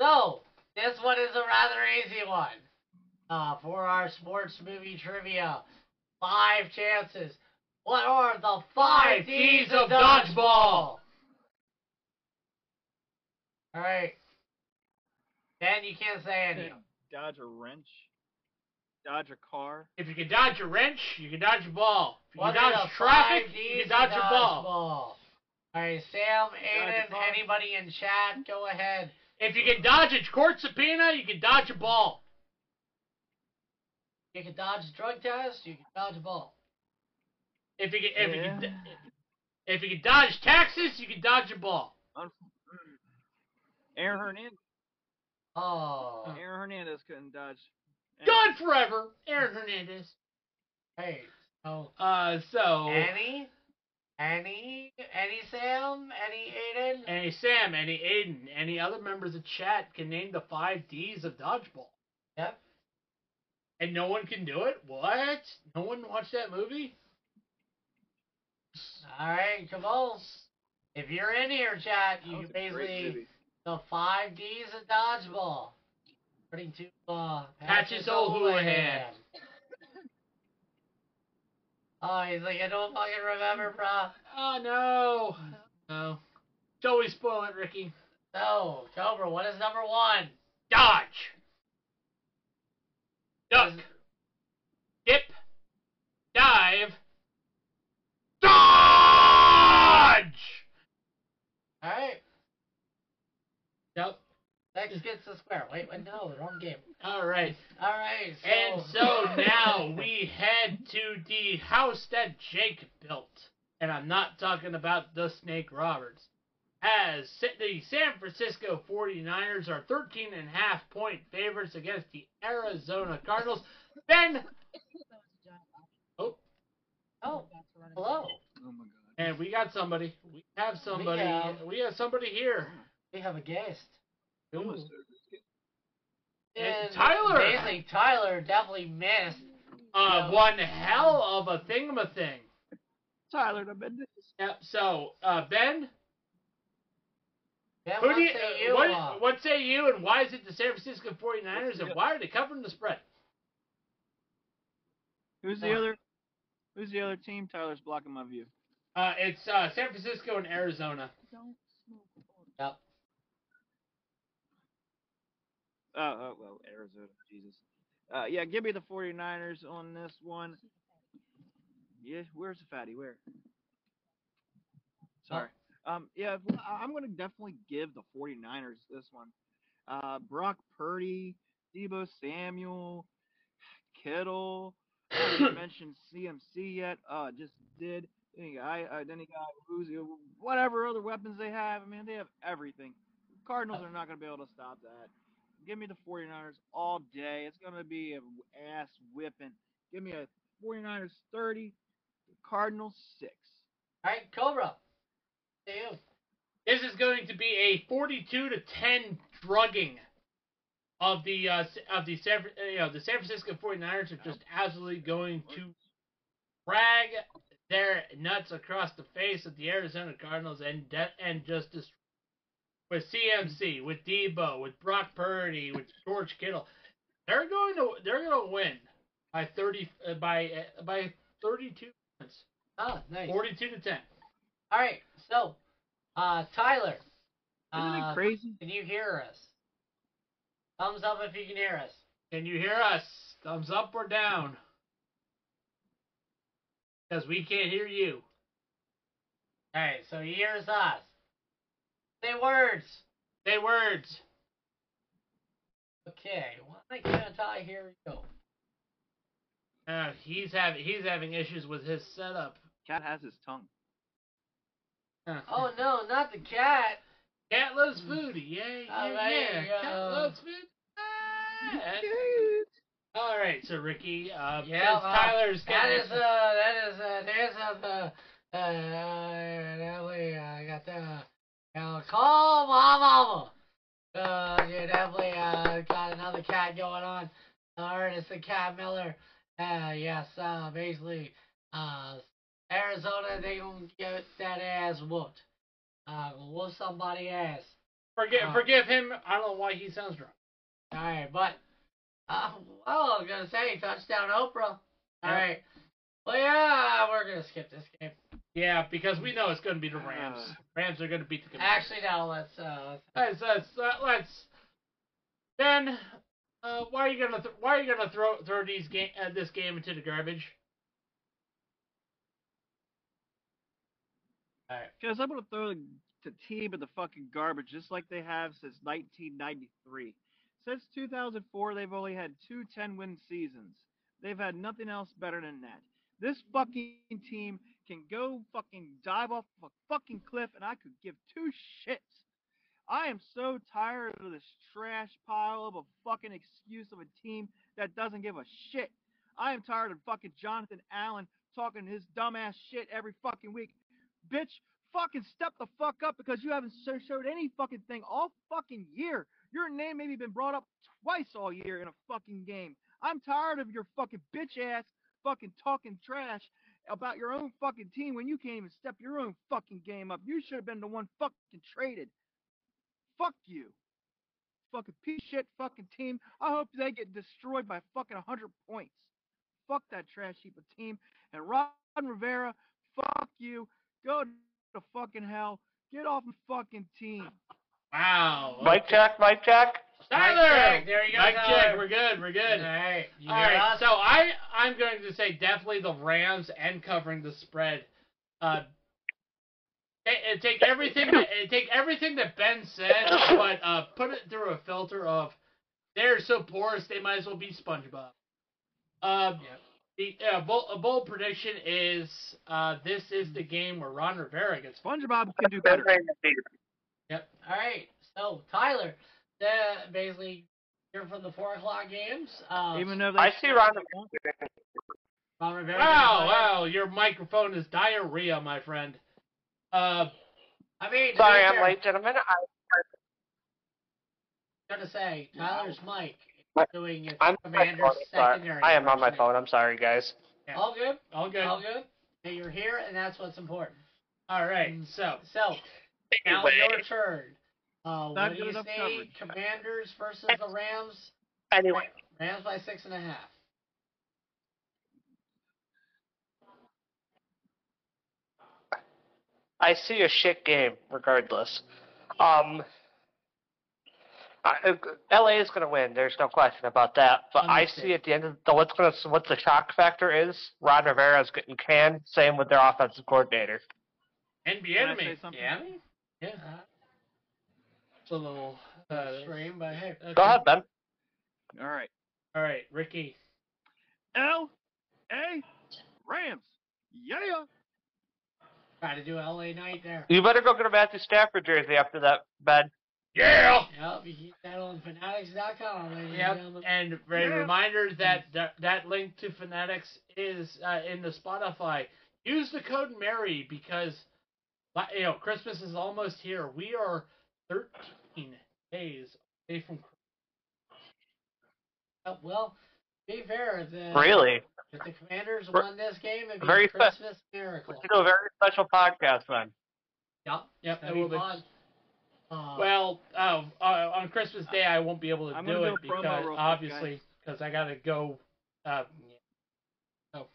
So, this one is a rather easy one. Uh, for our sports movie trivia, five chances. What are the five D's of dodgeball? All right. Ben, you can't say any. Dodge a wrench. Dodge a car. If you can dodge a wrench, you can dodge a ball. If you What can dodge traffic, you can dodge of a ball. dodgeball? All right, Sam, Aiden, anybody in chat, go ahead. If you can dodge a court subpoena, you can dodge a ball. You can dodge a drug test, you can dodge a ball. If you can, if you can, if you can dodge taxes, you can dodge a ball. Aaron Hernandez. Oh. Aaron Hernandez couldn't dodge. Gone forever, Aaron Hernandez. Hey, so Uh, so Annie, Annie, Annie, Sam, any Aiden. any Sam, any Aiden, any other members of chat can name the five D's of dodgeball, Yep. and no one can do it. What? No one watched that movie? All right, come on. If you're in here, chat, you can basically the five D's of dodgeball. According to uh, Patches O'Houlihan. Oh, he's like, I don't fucking remember, mm. bro. Oh no, mm. no. Shall we spoil it, Ricky? So, Cobra, what is number one? Dodge. Duck. Is- Dip. Dive. Dodge! Alright. Yep. X gets the square. Wait, wait, no, the wrong game. Alright. Alright, so. And so *laughs* now we head to the house that Jake built. And I'm not talking about the Snake Roberts. As the San Francisco 49ers are 13 and a half point favorites against the Arizona Cardinals. Ben, oh. oh, Oh, hello. Oh my god. and we got somebody. We have somebody. have- We have somebody here. We have a guest. Ooh. And And Tyler. Basically, Tyler definitely missed. Uh, one hell of a thingamathing. Tyler, the been Yep. So, uh, Ben, Ben, Who what do you, say uh, you? what, uh, what say you, and why is it the San Francisco 49ers, and why are they covering the spread? Who's the Uh. other? Who's the other team? Tyler's blocking my view. Uh, it's uh, San Francisco and Arizona. Don't smoke. Yep. Oh, oh, well, Arizona, Jesus. Uh, yeah, give me the 49ers on this one. Yeah, where's the fatty? Where? Sorry. Um, yeah, I'm gonna definitely give the 49ers this one. Uh, Brock Purdy, Deebo Samuel, Kittle. I haven't *coughs* mentioned CMC yet. Uh, just did. Then you got, I, uh, then you got who's whatever other weapons they have. I mean, they have everything. Cardinals are not gonna be able to stop that. Give me the 49ers all day. It's going to be an ass whipping. Give me a 49ers 30, the Cardinals 6. Alright, Cobra. See you. This is going to be a 42 to 10 drugging of the uh, of the San you know the San Francisco 49ers are just absolutely going to drag their nuts across the face of the Arizona Cardinals and de- and just destroy with CMC, with Deebo, with Brock Purdy, with George Kittle. They're going to they're going to win by 30 uh, by uh, by 32 points. Oh, nice. 42 to 10. Alright, so, uh, Tyler. Isn't uh, it crazy? Can you hear us? Thumbs up if you can hear us. Can you hear us? Thumbs up or down? Because we can't hear you. Alright, so he hears us. Say words. Say words. Okay, why can't I hear you? Uh, he's having he's having issues with his setup. Cat has his tongue. Uh, Oh no, not the cat. cat loves food. Yeah, yeah, Alright, yeah. Cat uh, loves food. Ah. *laughs* All right, so Ricky, uh, Yeah, since well, Tyler's That getting is uh, that is uh, there's uh, the uh, definitely uh, got the you know, call my mama. Uh, you definitely uh got another cat going on. Alright, it's the cat Miller. Uh, yes, uh, basically, uh, Arizona they gonna get that ass whooped. Uh, whoop somebody ass. forgive uh, forgive him. I don't know why he sounds drunk. Alright, but uh, well, I was gonna say touchdown Oprah. Alright. Well, yeah, we're gonna skip this game. Yeah, because we know it's going to be the Rams. Uh. Rams are going to beat the Commanders. Actually, no, let's uh, let's Let's let's uh, let's. Ben, uh, why are you gonna th- why are you gonna throw throw these game uh, this game into the garbage? Alright. Because I'm going to throw the, the team in the fucking garbage just like they have since 1993. Since 2004, they've only had two 10 win seasons. They've had nothing else better than that. This fucking team can go fucking dive off a fucking cliff and I could give two shits. I am so tired of this trash pile of a fucking excuse of a team that doesn't give a shit. I am tired of fucking Jonathan Allen talking his dumbass shit every fucking week. Bitch, fucking step the fuck up because you haven't showed any fucking thing all fucking year. Your name maybe been brought up twice all year in a fucking game. I'm tired of your fucking bitch ass fucking talking trash about your own fucking team when you can't even step your own fucking game up. You should have been the one fucking traded. Fuck you. Fucking piece of shit fucking team. I hope they get destroyed by fucking 100 points. Fuck that trash heap of team. And Ron Rivera, fuck you. Go to fucking hell. Get off my fucking team. Wow. Mic check, mic check. Tyler. check, there you go, Mic Tyler. check. We're good. We're good. Alright, you All hear right, us? so I I'm going to say definitely the Rams and covering the spread. Uh, take everything that, take everything that Ben said, but uh, put it through a filter of they're so porous they might as well be SpongeBob. Uh, Yep. the uh, bold, a bold prediction is uh, this is the game where Ron Rivera gets. SpongeBob can do better. Yep. Alright, so Tyler, the, basically, here from the 4 o'clock games. Uh, Even though I see Ron. Ron Rivera Wow, gonna wow, your microphone is diarrhea, my friend. Uh. I mean, Sorry, I'm late, gentlemen. I, I'm gonna say, Tyler's mic is doing its I'm on my commander's phone. I'm sorry. secondary. I am on my phone. I'm sorry, guys. All good? all good. All good? Hey, you're here, and that's what's important. All right, so So, now Anyway. your turn. Uh, what do you say? coverage. Commanders versus the Rams? Anyway, Rams by six and a half. I see a shit game regardless. Um, I, LA is going to win. There's no question about that. But I see at the end of the what's going to what the shock factor is. Ron Rivera's getting canned. Same with their offensive coordinator. NBA Can to I me. say something? Yeah? Yeah. It's a little. Uh, Stream, but hey. okay. Go ahead, Ben. All right. All right, Ricky. L A Rams. Yeah. Try to do LA night there. You better go get a Matthew Stafford jersey after that, Ben. Yeah. Yep, you keep that on fanatics.com, ladies and Yep. gentlemen. And a Yeah. reminder that, that that link to Fanatics is uh, in the Spotify. Use the code Mary because li- you know Christmas is almost here. We are 13 days away from. Uh, well, to be fair, the, Really? if the Commanders Ver- won this game, it'd be very a fa- Christmas miracle. We should do a very special podcast, Ben. Yep, Yep, that'd it will be be. fun. Uh, Well, uh, uh, on Christmas Day I won't be able to I'm do it do because obviously because I gotta go. Uh, oh,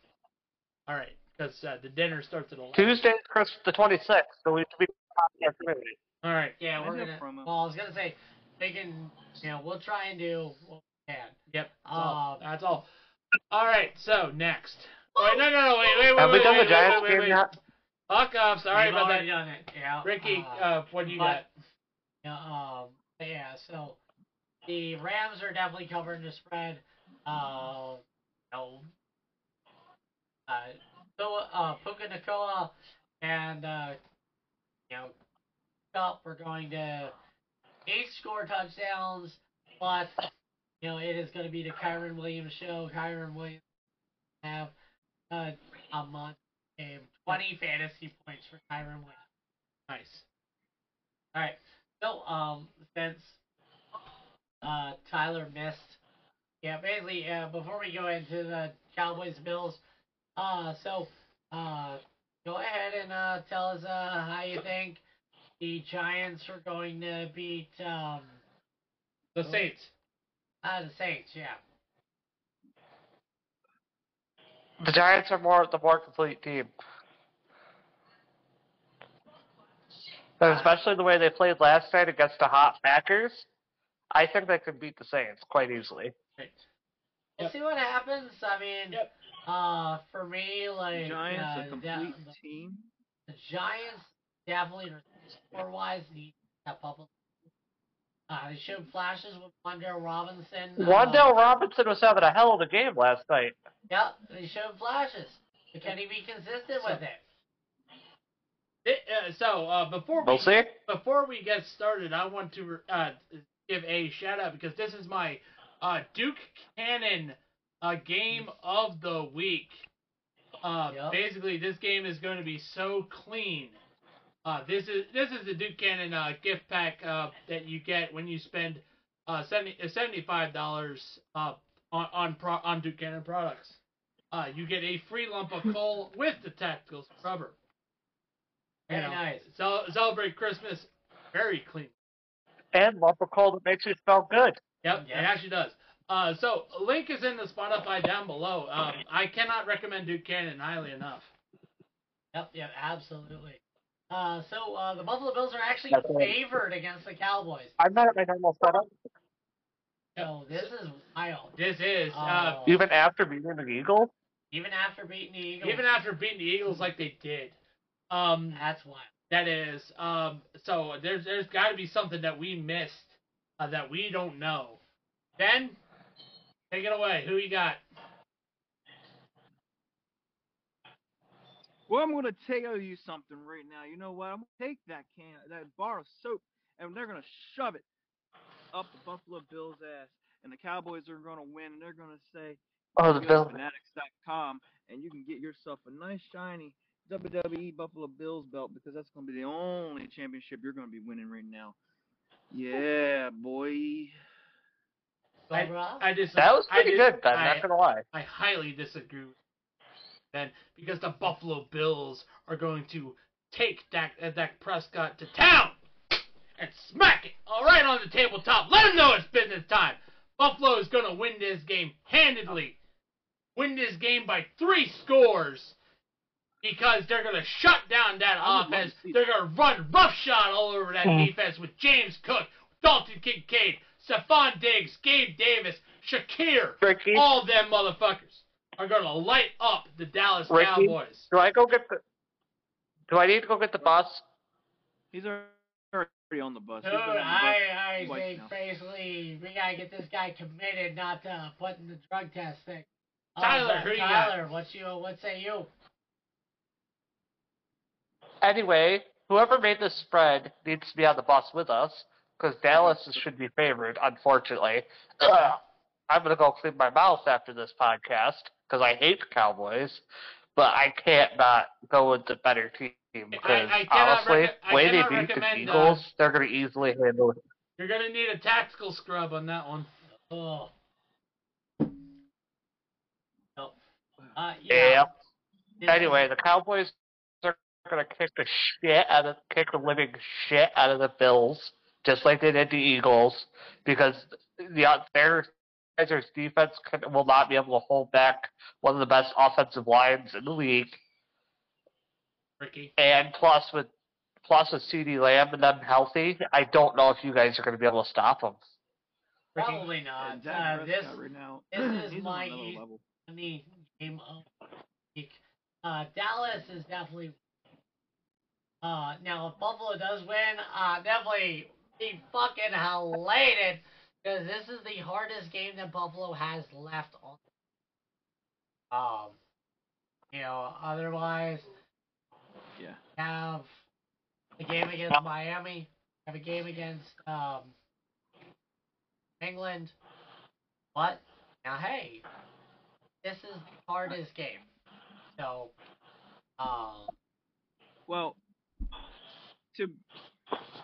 all right, because uh, the dinner starts at 11. Tuesday Christmas the 26th, so we should be podcast. All right. yeah, I we're gonna. promo. Well, I was gonna say, they can. You know, we'll try and do what we can. Yep. That's all. Um, That's all. All right. So next. Wait, no, no, no. Wait, wait, wait. Have we wait, done wait, the Giants wait, game wait, yet? Fuck off. Sorry We've about already that. done it. Yeah. Ricky, uh, uh, what do you but- got? Yeah, um, but yeah, so the Rams are definitely covering the spread. Uh, you know, uh, so, uh, Puka Nacua and, uh, you know, Kupp are going to each score touchdowns, but, you know, it is going to be the Kyren Williams show. Kyren Williams have uh, a month game, 20 fantasy points for Kyren Williams. Nice. All right. So, um, since uh, Tyler missed, yeah, basically, uh, before we go into the Cowboys Bills, uh, so, uh, go ahead and uh, tell us uh, how you think the Giants are going to beat um, The Saints. Uh, the Saints. Yeah. The Giants are more the more complete team. And especially the way they played last night against the hot Packers, I think they could beat the Saints quite easily. Right. We'll Yep. see what happens. I mean, Yep. uh, for me, like Giants uh, a complete the, team. the Giants definitely score wise need to step up. Uh, they showed flashes with Wan'Dale Robinson. uh, Robinson was having a hell of a game last night. Yep, they showed flashes. But can he be consistent with it? It- uh, so uh, before we We'll see. before we get started, I want to uh, give a shout out because this is my uh, Duke Cannon uh, game of the week. Uh, Yep. Basically, this game is going to be so clean. Uh, this is this is the Duke Cannon uh, gift pack uh, that you get when you spend uh, 70, uh, $75 uh, on on, pro, on Duke Cannon products. Uh, you get a free lump of coal *laughs* with the tactical scrubber. You Very know, nice. cel- celebrate Christmas very clean. And lump of coal that makes you smell good. Yep, Yeah. it actually does. Uh, so link is in the Spotify down below. Um, I cannot recommend Duke Cannon highly enough. Yep, yep, absolutely. Uh, so uh, the Buffalo Bills are actually That's right. favored against the Cowboys. I'm not at my normal setup. So this is wild. This is uh, Oh. Even after beating the Eagles? Even after beating the Eagles, even after beating the Eagles like they did. Um, that's wild. that is. Um, so there's there's got to be something that we missed uh, that we don't know. Ben, take it away. Who you got? Well, I'm gonna tell you something right now. You know what? I'm gonna take that can, that bar of soap, and they're gonna shove it up the Buffalo Bills' ass, and the Cowboys are gonna win, and they're gonna say, Oh, the go Bills. Fanatics.com, and you can get yourself a nice shiny WWE Buffalo Bills belt because that's gonna be the only championship you're gonna be winning right now. Yeah, boy. I- I just That was I pretty dis- good, Ben. I, Not gonna lie. I highly disagree with Ben because the Buffalo Bills are going to take Dak, uh, Dak Prescott to town and smack it all right on the tabletop. Let him know it's business time. Buffalo is going to win this game handedly. Win this game by three scores because they're going to shut down that I would love offense. to They're going to run roughshod all over that Hmm. defense with James Cook, Dalton Kincaid, Stefon Diggs, Gabe Davis, Shakir. Ricky, All them motherfuckers are going to light up the Dallas Ricky? Cowboys. do I go get the? Do I need to go get the bus? He's already on the bus. Dude, on the bus I, I think now. basically we gotta get this guy committed, not to put in the drug test thing. Uh, Tyler, but who you got? Tyler, what's you? What say you? Anyway, whoever made this spread needs to be on the bus with us because Dallas should be favored. Unfortunately, Ugh. *clears throat* I'm gonna go clean my mouth after this podcast because I hate the Cowboys, but I can't not go with the better team because I cannot honestly, rec- way they beat the recommend, uh, Eagles, they're gonna easily handle it. You're going to need a tactical scrub on that one. Oh. No. Uh, Yeah. yeah. Anyway, the Cowboys are gonna kick the shit out of kick the living shit out of the Bills, just like they did the Eagles, because the their Chargers defense can, will not be able to hold back one of the best offensive lines in the league, Ricky. and plus with plus with CeeDee Lamb and them healthy, I don't know if you guys are gonna be able to stop them. Probably not. And Uh, this right this is *clears throat* he's my on another e- the game of the week. Uh, Dallas is definitely. Uh, now if Buffalo does win, uh, definitely be fucking elated because this is the hardest game that Buffalo has left on. Um, you know, otherwise Yeah. have a game against Miami, have a game against um, England. But now, hey, this is the hardest game. So, um, Well, to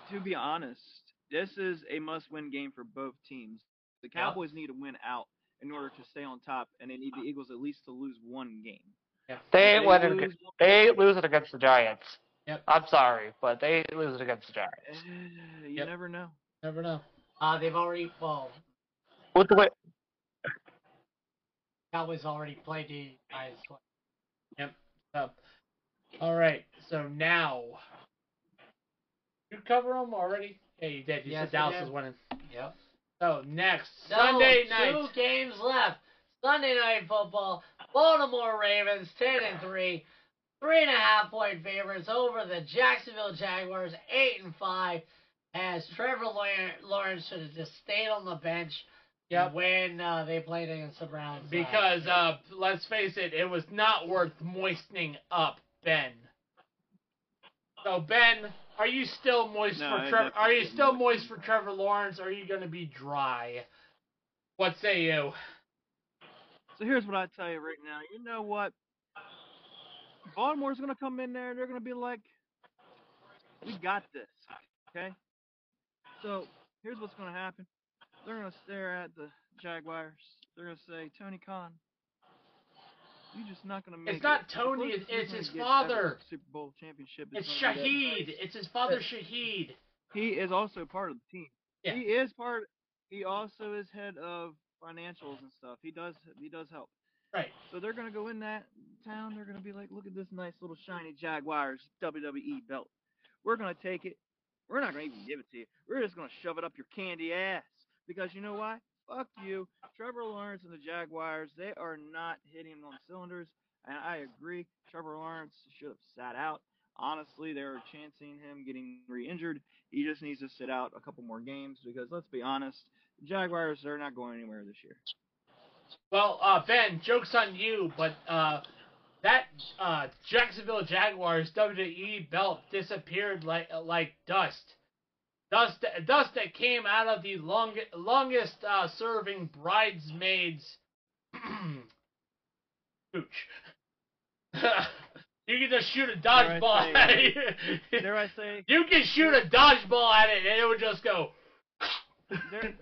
to be honest, this is a must-win game for both teams. The Yeah. Cowboys need to win out in order to stay on top, and they need the Eagles at least to lose one game. Yeah. They If ain't winning. lose ag- They ain't losing against the Giants. Yep. I'm sorry, but they ain't losing against the Giants. eh, you Yep. never know. Never know. uh, they've already well, With the way Cowboys already played the guys. So, all right. So now, you cover them already? Yeah, you did. You Yes, said Dallas is winning. Yep. So next So, Sunday two night. games left. Sunday night football. Baltimore Ravens ten and three, three and a half point favorites over the Jacksonville Jaguars eight and five. As Trevor Lawrence- Lawrence should have just stayed on the bench Yep. when uh, they played against the Browns. Because uh, let's face it, it was not worth moistening up Ben. So Ben, are you still moist No, for Trevor? Are you still moistened. moist for Trevor Lawrence? Or are you going to be dry? What say you? So here's what I tell you right now. You know what? Baltimore's gonna come in there. They're gonna be like, "We got this." Okay. So here's what's gonna happen. They're gonna stare at the Jaguars. They're gonna say, "Tony Khan, you're just not gonna make It's it." not Tony, closest it's his father. Super Bowl championship. It's gonna be that Shahid. It's his father, *laughs* Shahid. He is also part of the team. Yeah. He is part. He also is head of financials and stuff. He does. He does help. Right. So they're gonna go in that town. They're gonna be like, look at this nice little shiny Jaguars WWE belt. We're gonna take it. We're not gonna even give it to you. We're just gonna shove it up your candy ass. Because you know why? Fuck you. Trevor Lawrence and the Jaguars, they are not hitting on cylinders. And I agree. Trevor Lawrence should have sat out. Honestly, they were chancing him getting re-injured. He just needs to sit out a couple more games because let's be honest, the Jaguars they're not going anywhere this year. Well, uh, Ben, joke's on you, but uh, that uh, Jacksonville Jaguars WWE belt disappeared like like dust. Dust, dust that came out of the long, longest uh, serving bridesmaids. *clears throat* Pooch. *laughs* you can just shoot a dodgeball at it. *laughs* Dare I say? You can shoot a dodgeball at it and it would just go. *clears throat* Dare, *laughs*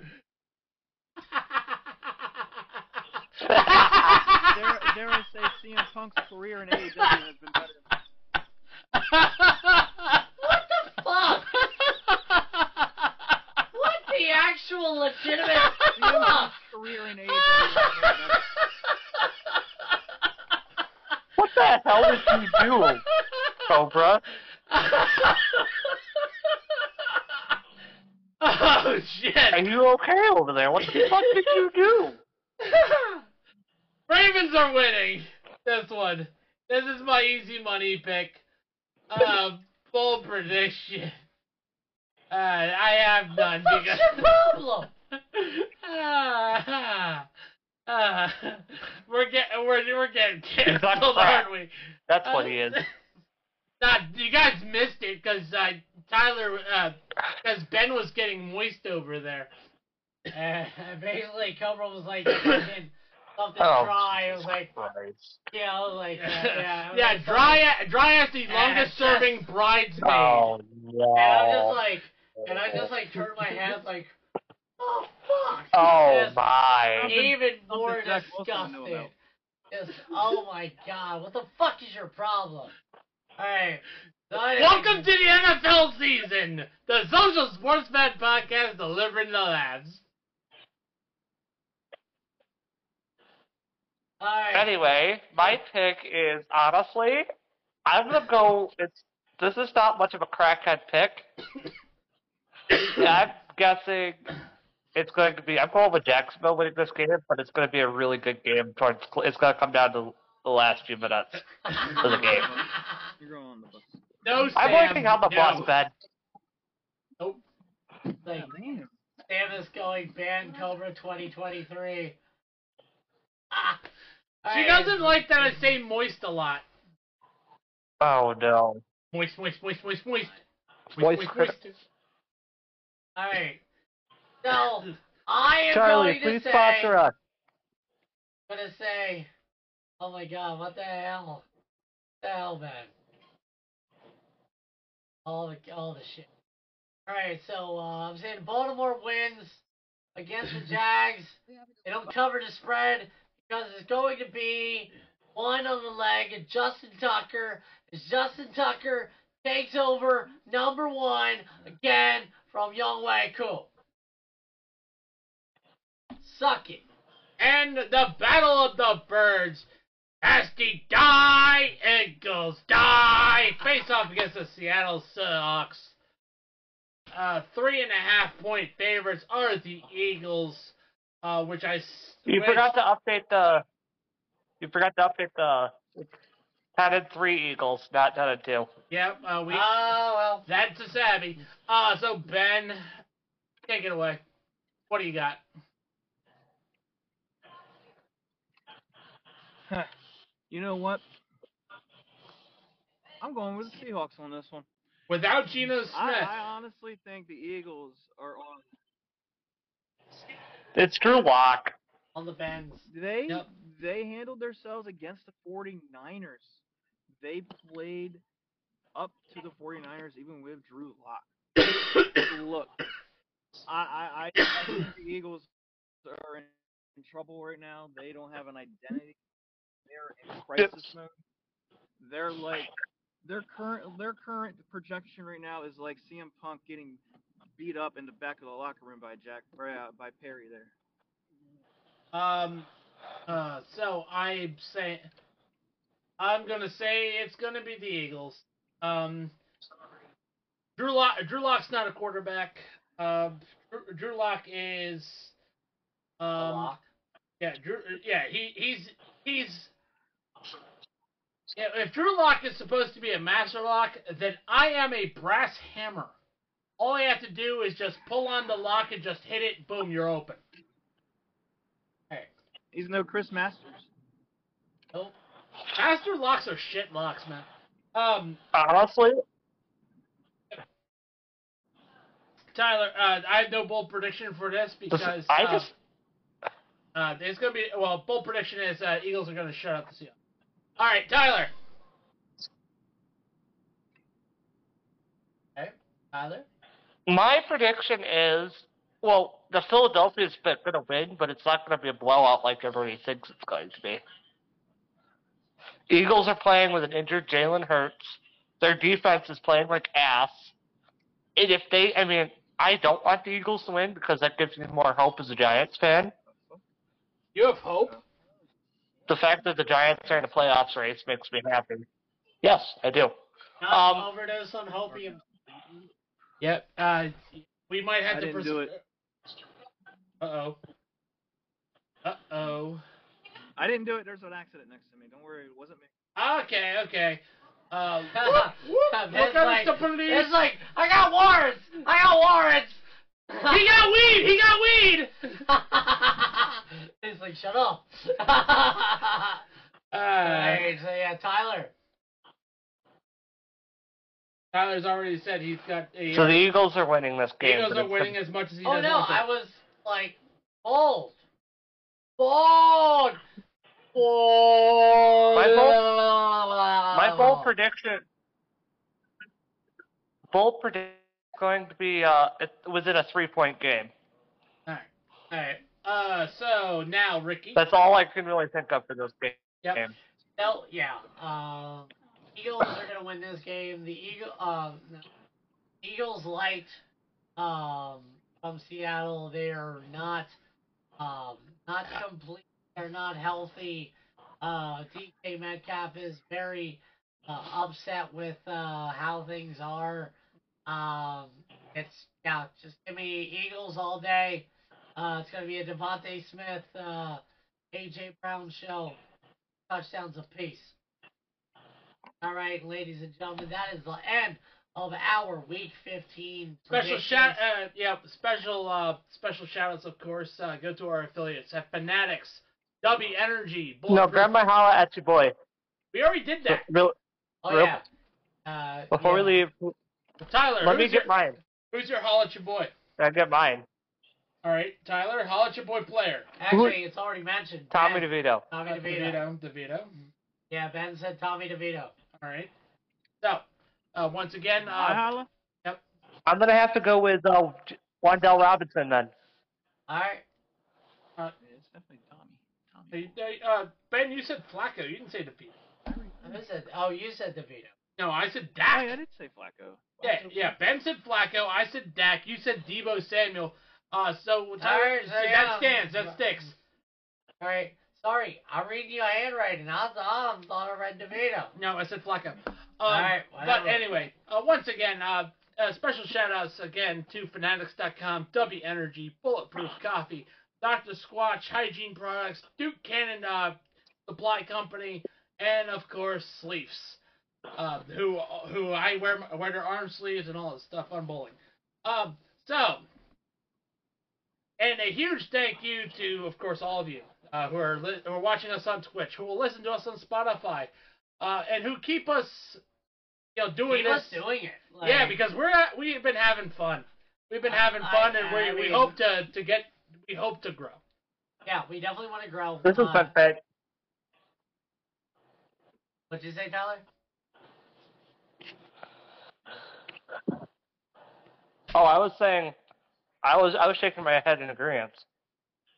dare, dare I say CM Punk's career in AEW has been better. What the fuck? What the actual legitimate CM *laughs* fuck? Punk's career in AEW has been better. What the hell did you do, Cobra? oh shit! Are you okay over there? What the fuck did you do? Ravens are winning this one. This is my easy money pick. Uh, bold prediction. Uh, I have none What's because. your problem? *laughs* Ah, ah, we're getting we're we're getting *laughs* canceled, aren't we? That's what he is. Nah, you guys missed it because uh, Tyler, because Ben was getting moist over there. *laughs* Uh, basically, Cobra was like *coughs* something Oh, dry. It was like, Christ. yeah, I was like, uh, yeah, it was yeah, like dry, dry as the longest serving bridesmaid. Oh no. And I'm just like, and I just like turned my head like, oh fuck. Oh Just my. Even more Jack Wilson knew disgusting. about. Just, oh my god, what the fuck is your problem? Alright. so I- Welcome to the NFL season, the Social Sportspad Podcast delivering the laughs. Alright. Anyway, my pick is honestly, I'm gonna go. It's this is not much of a crackhead pick. I'm guessing it's going to be. I'm going with Jacksonville winning this game, but it's going to be a really good game. Towards it's going to come down to the last few minutes of the game. You're going on the bus. No, Sam. I'm working on the no. bus, Ben. Nope. like, Damn. Sam is going ban Cobra 2023. Ah. She Alright. doesn't like that I say moist a lot. Oh no. Moist, moist, moist, moist, moist. Moist moist, crit- moist. Alright. So, I am Charlie, going to please say, sponsor us. gonna say, oh my god, what the hell? What the hell, man? All the, all the shit. Alright, so, uh, I'm saying Baltimore wins against the *laughs* Jags. They don't cover the spread because it's going to be one on the leg of Justin Tucker. Justin Tucker takes over number one again from Younghoe Koo. Suck it. And the Battle of the Birds. Nasty die, Eagles die. Face off against the Seattle Seahawks. Uh, three and a half point favorites are the Eagles, uh, which I. You forgot to update the. You forgot to update the. Ten three Eagles, not ten and two. Yep, uh, we. Oh, well. That's a savvy. Uh, so Ben, take it away. What do you got? You know what? I'm going with the Seahawks on this one. Without Geno Smith, I, I honestly think the Eagles are on. It's Drew Lock. On the bends. They Yep. they handled themselves against the 49ers. They played up to the 49ers even with Drew Lock. Look, I I, I, think the Eagles are in, in trouble right now. They don't have an identity. They're in crisis mode. They're like their current their current projection right now is like CM Punk getting beat up in the back of the locker room by Jack uh, by Perry there. um, uh, so I'm saying, I'm gonna say it's gonna be the Eagles. Um, Drew Lock. Drew Lock's not a quarterback. Um, Drew, Drew Lock is. Um, lock. yeah, Drew. Yeah, he he's he's. Yeah, if Drew Lock is supposed to be a master lock, then I am a brass hammer. All I have to do is just pull on the lock and just hit it. Boom, you're open. Hey. He's no Chris Masters. Nope. Master locks are shit locks, man. Um, Honestly, Tyler, uh, I have no bold prediction for this because I uh, just uh, it's gonna be well. Bold prediction is uh, Eagles are gonna shut up the Seahawks. All right, Tyler. Okay. Tyler. my prediction is well, the Philadelphia's going to win, but it's not going to be a blowout like everybody thinks it's going to be. Eagles are playing with an injured Jalen Hurts. Their defense is playing like ass. And if they, I mean, I don't want the Eagles to win because that gives me more hope as a Giants fan. You have hope. The fact that the Giants are in a playoffs race makes me happy. Yes, I do. Not Um, overdose on hopium. Yep. Uh, we might have I to didn't pres- do it. Uh oh. Uh oh. I didn't do it. There's an accident next to me. Don't worry, it wasn't me. Okay. Okay. Um, whoop, *laughs* whoop, It's look out, like- Mr. Police. It's like I got warrants. I got warrants. *laughs* he got weed. He got weed. He's like, shut up. *laughs* Uh, Alright, so yeah, Tyler. Tyler's already said he's got. A, So the Eagles are winning this game. Eagles are it's winning as much as he Oh does. no, also. I was like bold. Bold. Bold. My My bold prediction. Bold prediction going to be uh it, within a three point game. Alright. Alright. Uh, so now Ricky. That's all I can really think of for this game. Yep. No, yeah. Um, Eagles are gonna win this game. The Eagle, um, Eagles light, um, from Seattle. They're not, um, not complete. They're not healthy. Uh, DK Metcalf is very uh, upset with uh, how things are. Um, it's yeah, just give me Eagles all day. Uh, it's gonna be a DeVonta Smith, uh, AJ Brown show touchdowns apiece. All right, ladies and gentlemen, that is the end of our Week 15 Special shout, uh, yeah, special, uh, special shout outs, of course. Uh, go to our affiliates at Fanatics, W Energy, No, Bulletproof- grab my holla at you, boy. We already did that. Real, Oh real- yeah. Uh, before yeah. we leave, Tyler, let me who's your, get mine. who's your holla at your boy? I got mine. All right, Tyler, holla at your boy player. Actually, it's already mentioned. Tommy Ben. DeVito. Tommy Uh, DeVito. DeVito. DeVito. Yeah, Ben said Tommy DeVito. All right. So, uh, once again, My uh, holla? I'm gonna have to go with uh, J- Wan'Dale Robinson then. All right. Yeah, it's definitely Tommy. Tommy. uh, Ben, you said Flacco. You didn't say DeVito. Who said? Oh, you said DeVito. No, I said Dak. yeah, I did say Flacco. Yeah, yeah. Ben said Flacco. I said Dak. You said Deebo Samuel. Uh, so Tyler, Alright, so so yeah. that stands. That sticks. All right. Sorry, I'm reading your handwriting. I thought I thought I read DeVito. No, I said Flacco. Um, Alright, but anyway, uh, once again, uh, uh, special shout outs again to Fanatics.com, W Energy, Bulletproof Coffee, Dr. Squatch, Hygiene Products, Duke Cannon uh, Supply Company, and of course, Sleeves. Uh, who who I wear my- wear their arm sleeves and all this stuff on bowling. Um, so, and a huge thank you to, of course, all of you uh, who are li- who are watching us on Twitch, who will listen to us on Spotify, uh, and who keep us, you know, doing Keep this. us doing it. Like, yeah, because we're at, we've been having fun. We've been I- having I- fun, and I we, we hope to to get we hope to grow. yeah, we definitely want to grow. This has Uh, been. What'd you say, Tyler? Oh, I was saying, I was I was shaking my head in agreement.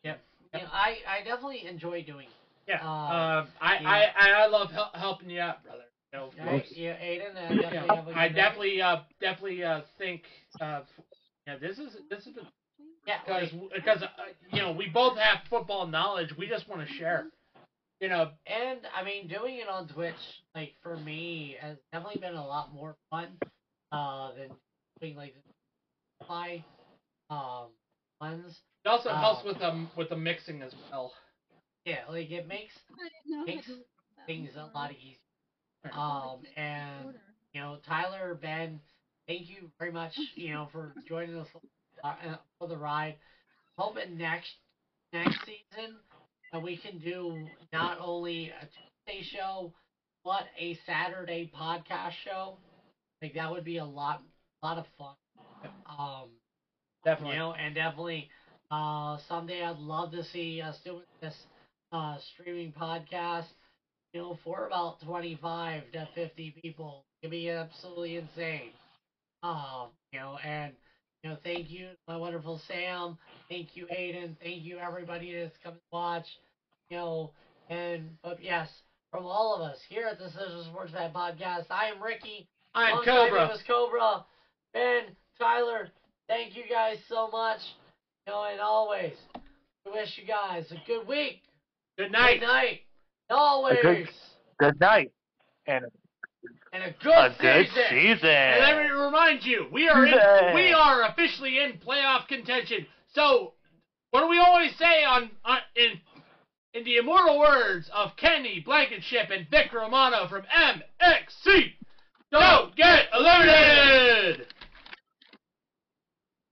You know, I I definitely enjoy doing. It. Yeah, Uh, um, I. I I I love hel- helping you out, brother. You know, All right, yeah, Aiden, I definitely Yeah, have a I good definitely, uh, definitely uh, think, uh, yeah, this is this is yeah, because like, because uh, you know we both have football knowledge. We just want to share. You know, and I mean doing it on Twitch, like for me, has definitely been a lot more fun uh, than doing like by um ones. It also helps Oh. with the with the mixing as well. Yeah, like it makes I didn't know how makes to do that things a lot easier. Um and you know, Tyler, Ben, thank you very much, *laughs* you know, for joining us uh, for the ride. Hoping next next season that we can do not only a Tuesday show but a Saturday podcast show. Like that would be a lot lot of fun. Um, Definitely. you know, and definitely uh, someday I'd love to see us doing this uh, streaming podcast. You know, for about twenty-five to fifty people, it'd be absolutely insane. Um, you know, and you know, thank you, my wonderful Sam. Thank you, Aiden. Thank you, everybody that's come to watch. You know, and but yes, from all of us here at the Social Sportspad Podcast, I am Ricky. I'm Alongside me Cobra. was Cobra. Ben, Tyler, thank you guys so much. You know, and always, we wish you guys a good week. Good night. Good night. Always. good- Good night and and a good a season. good season. And let me remind you, we are in, we are officially in playoff contention. So, what do we always say on, on in in the immortal words of Kenny Blankenship and Vic Romano from MXC? Don't get eliminated.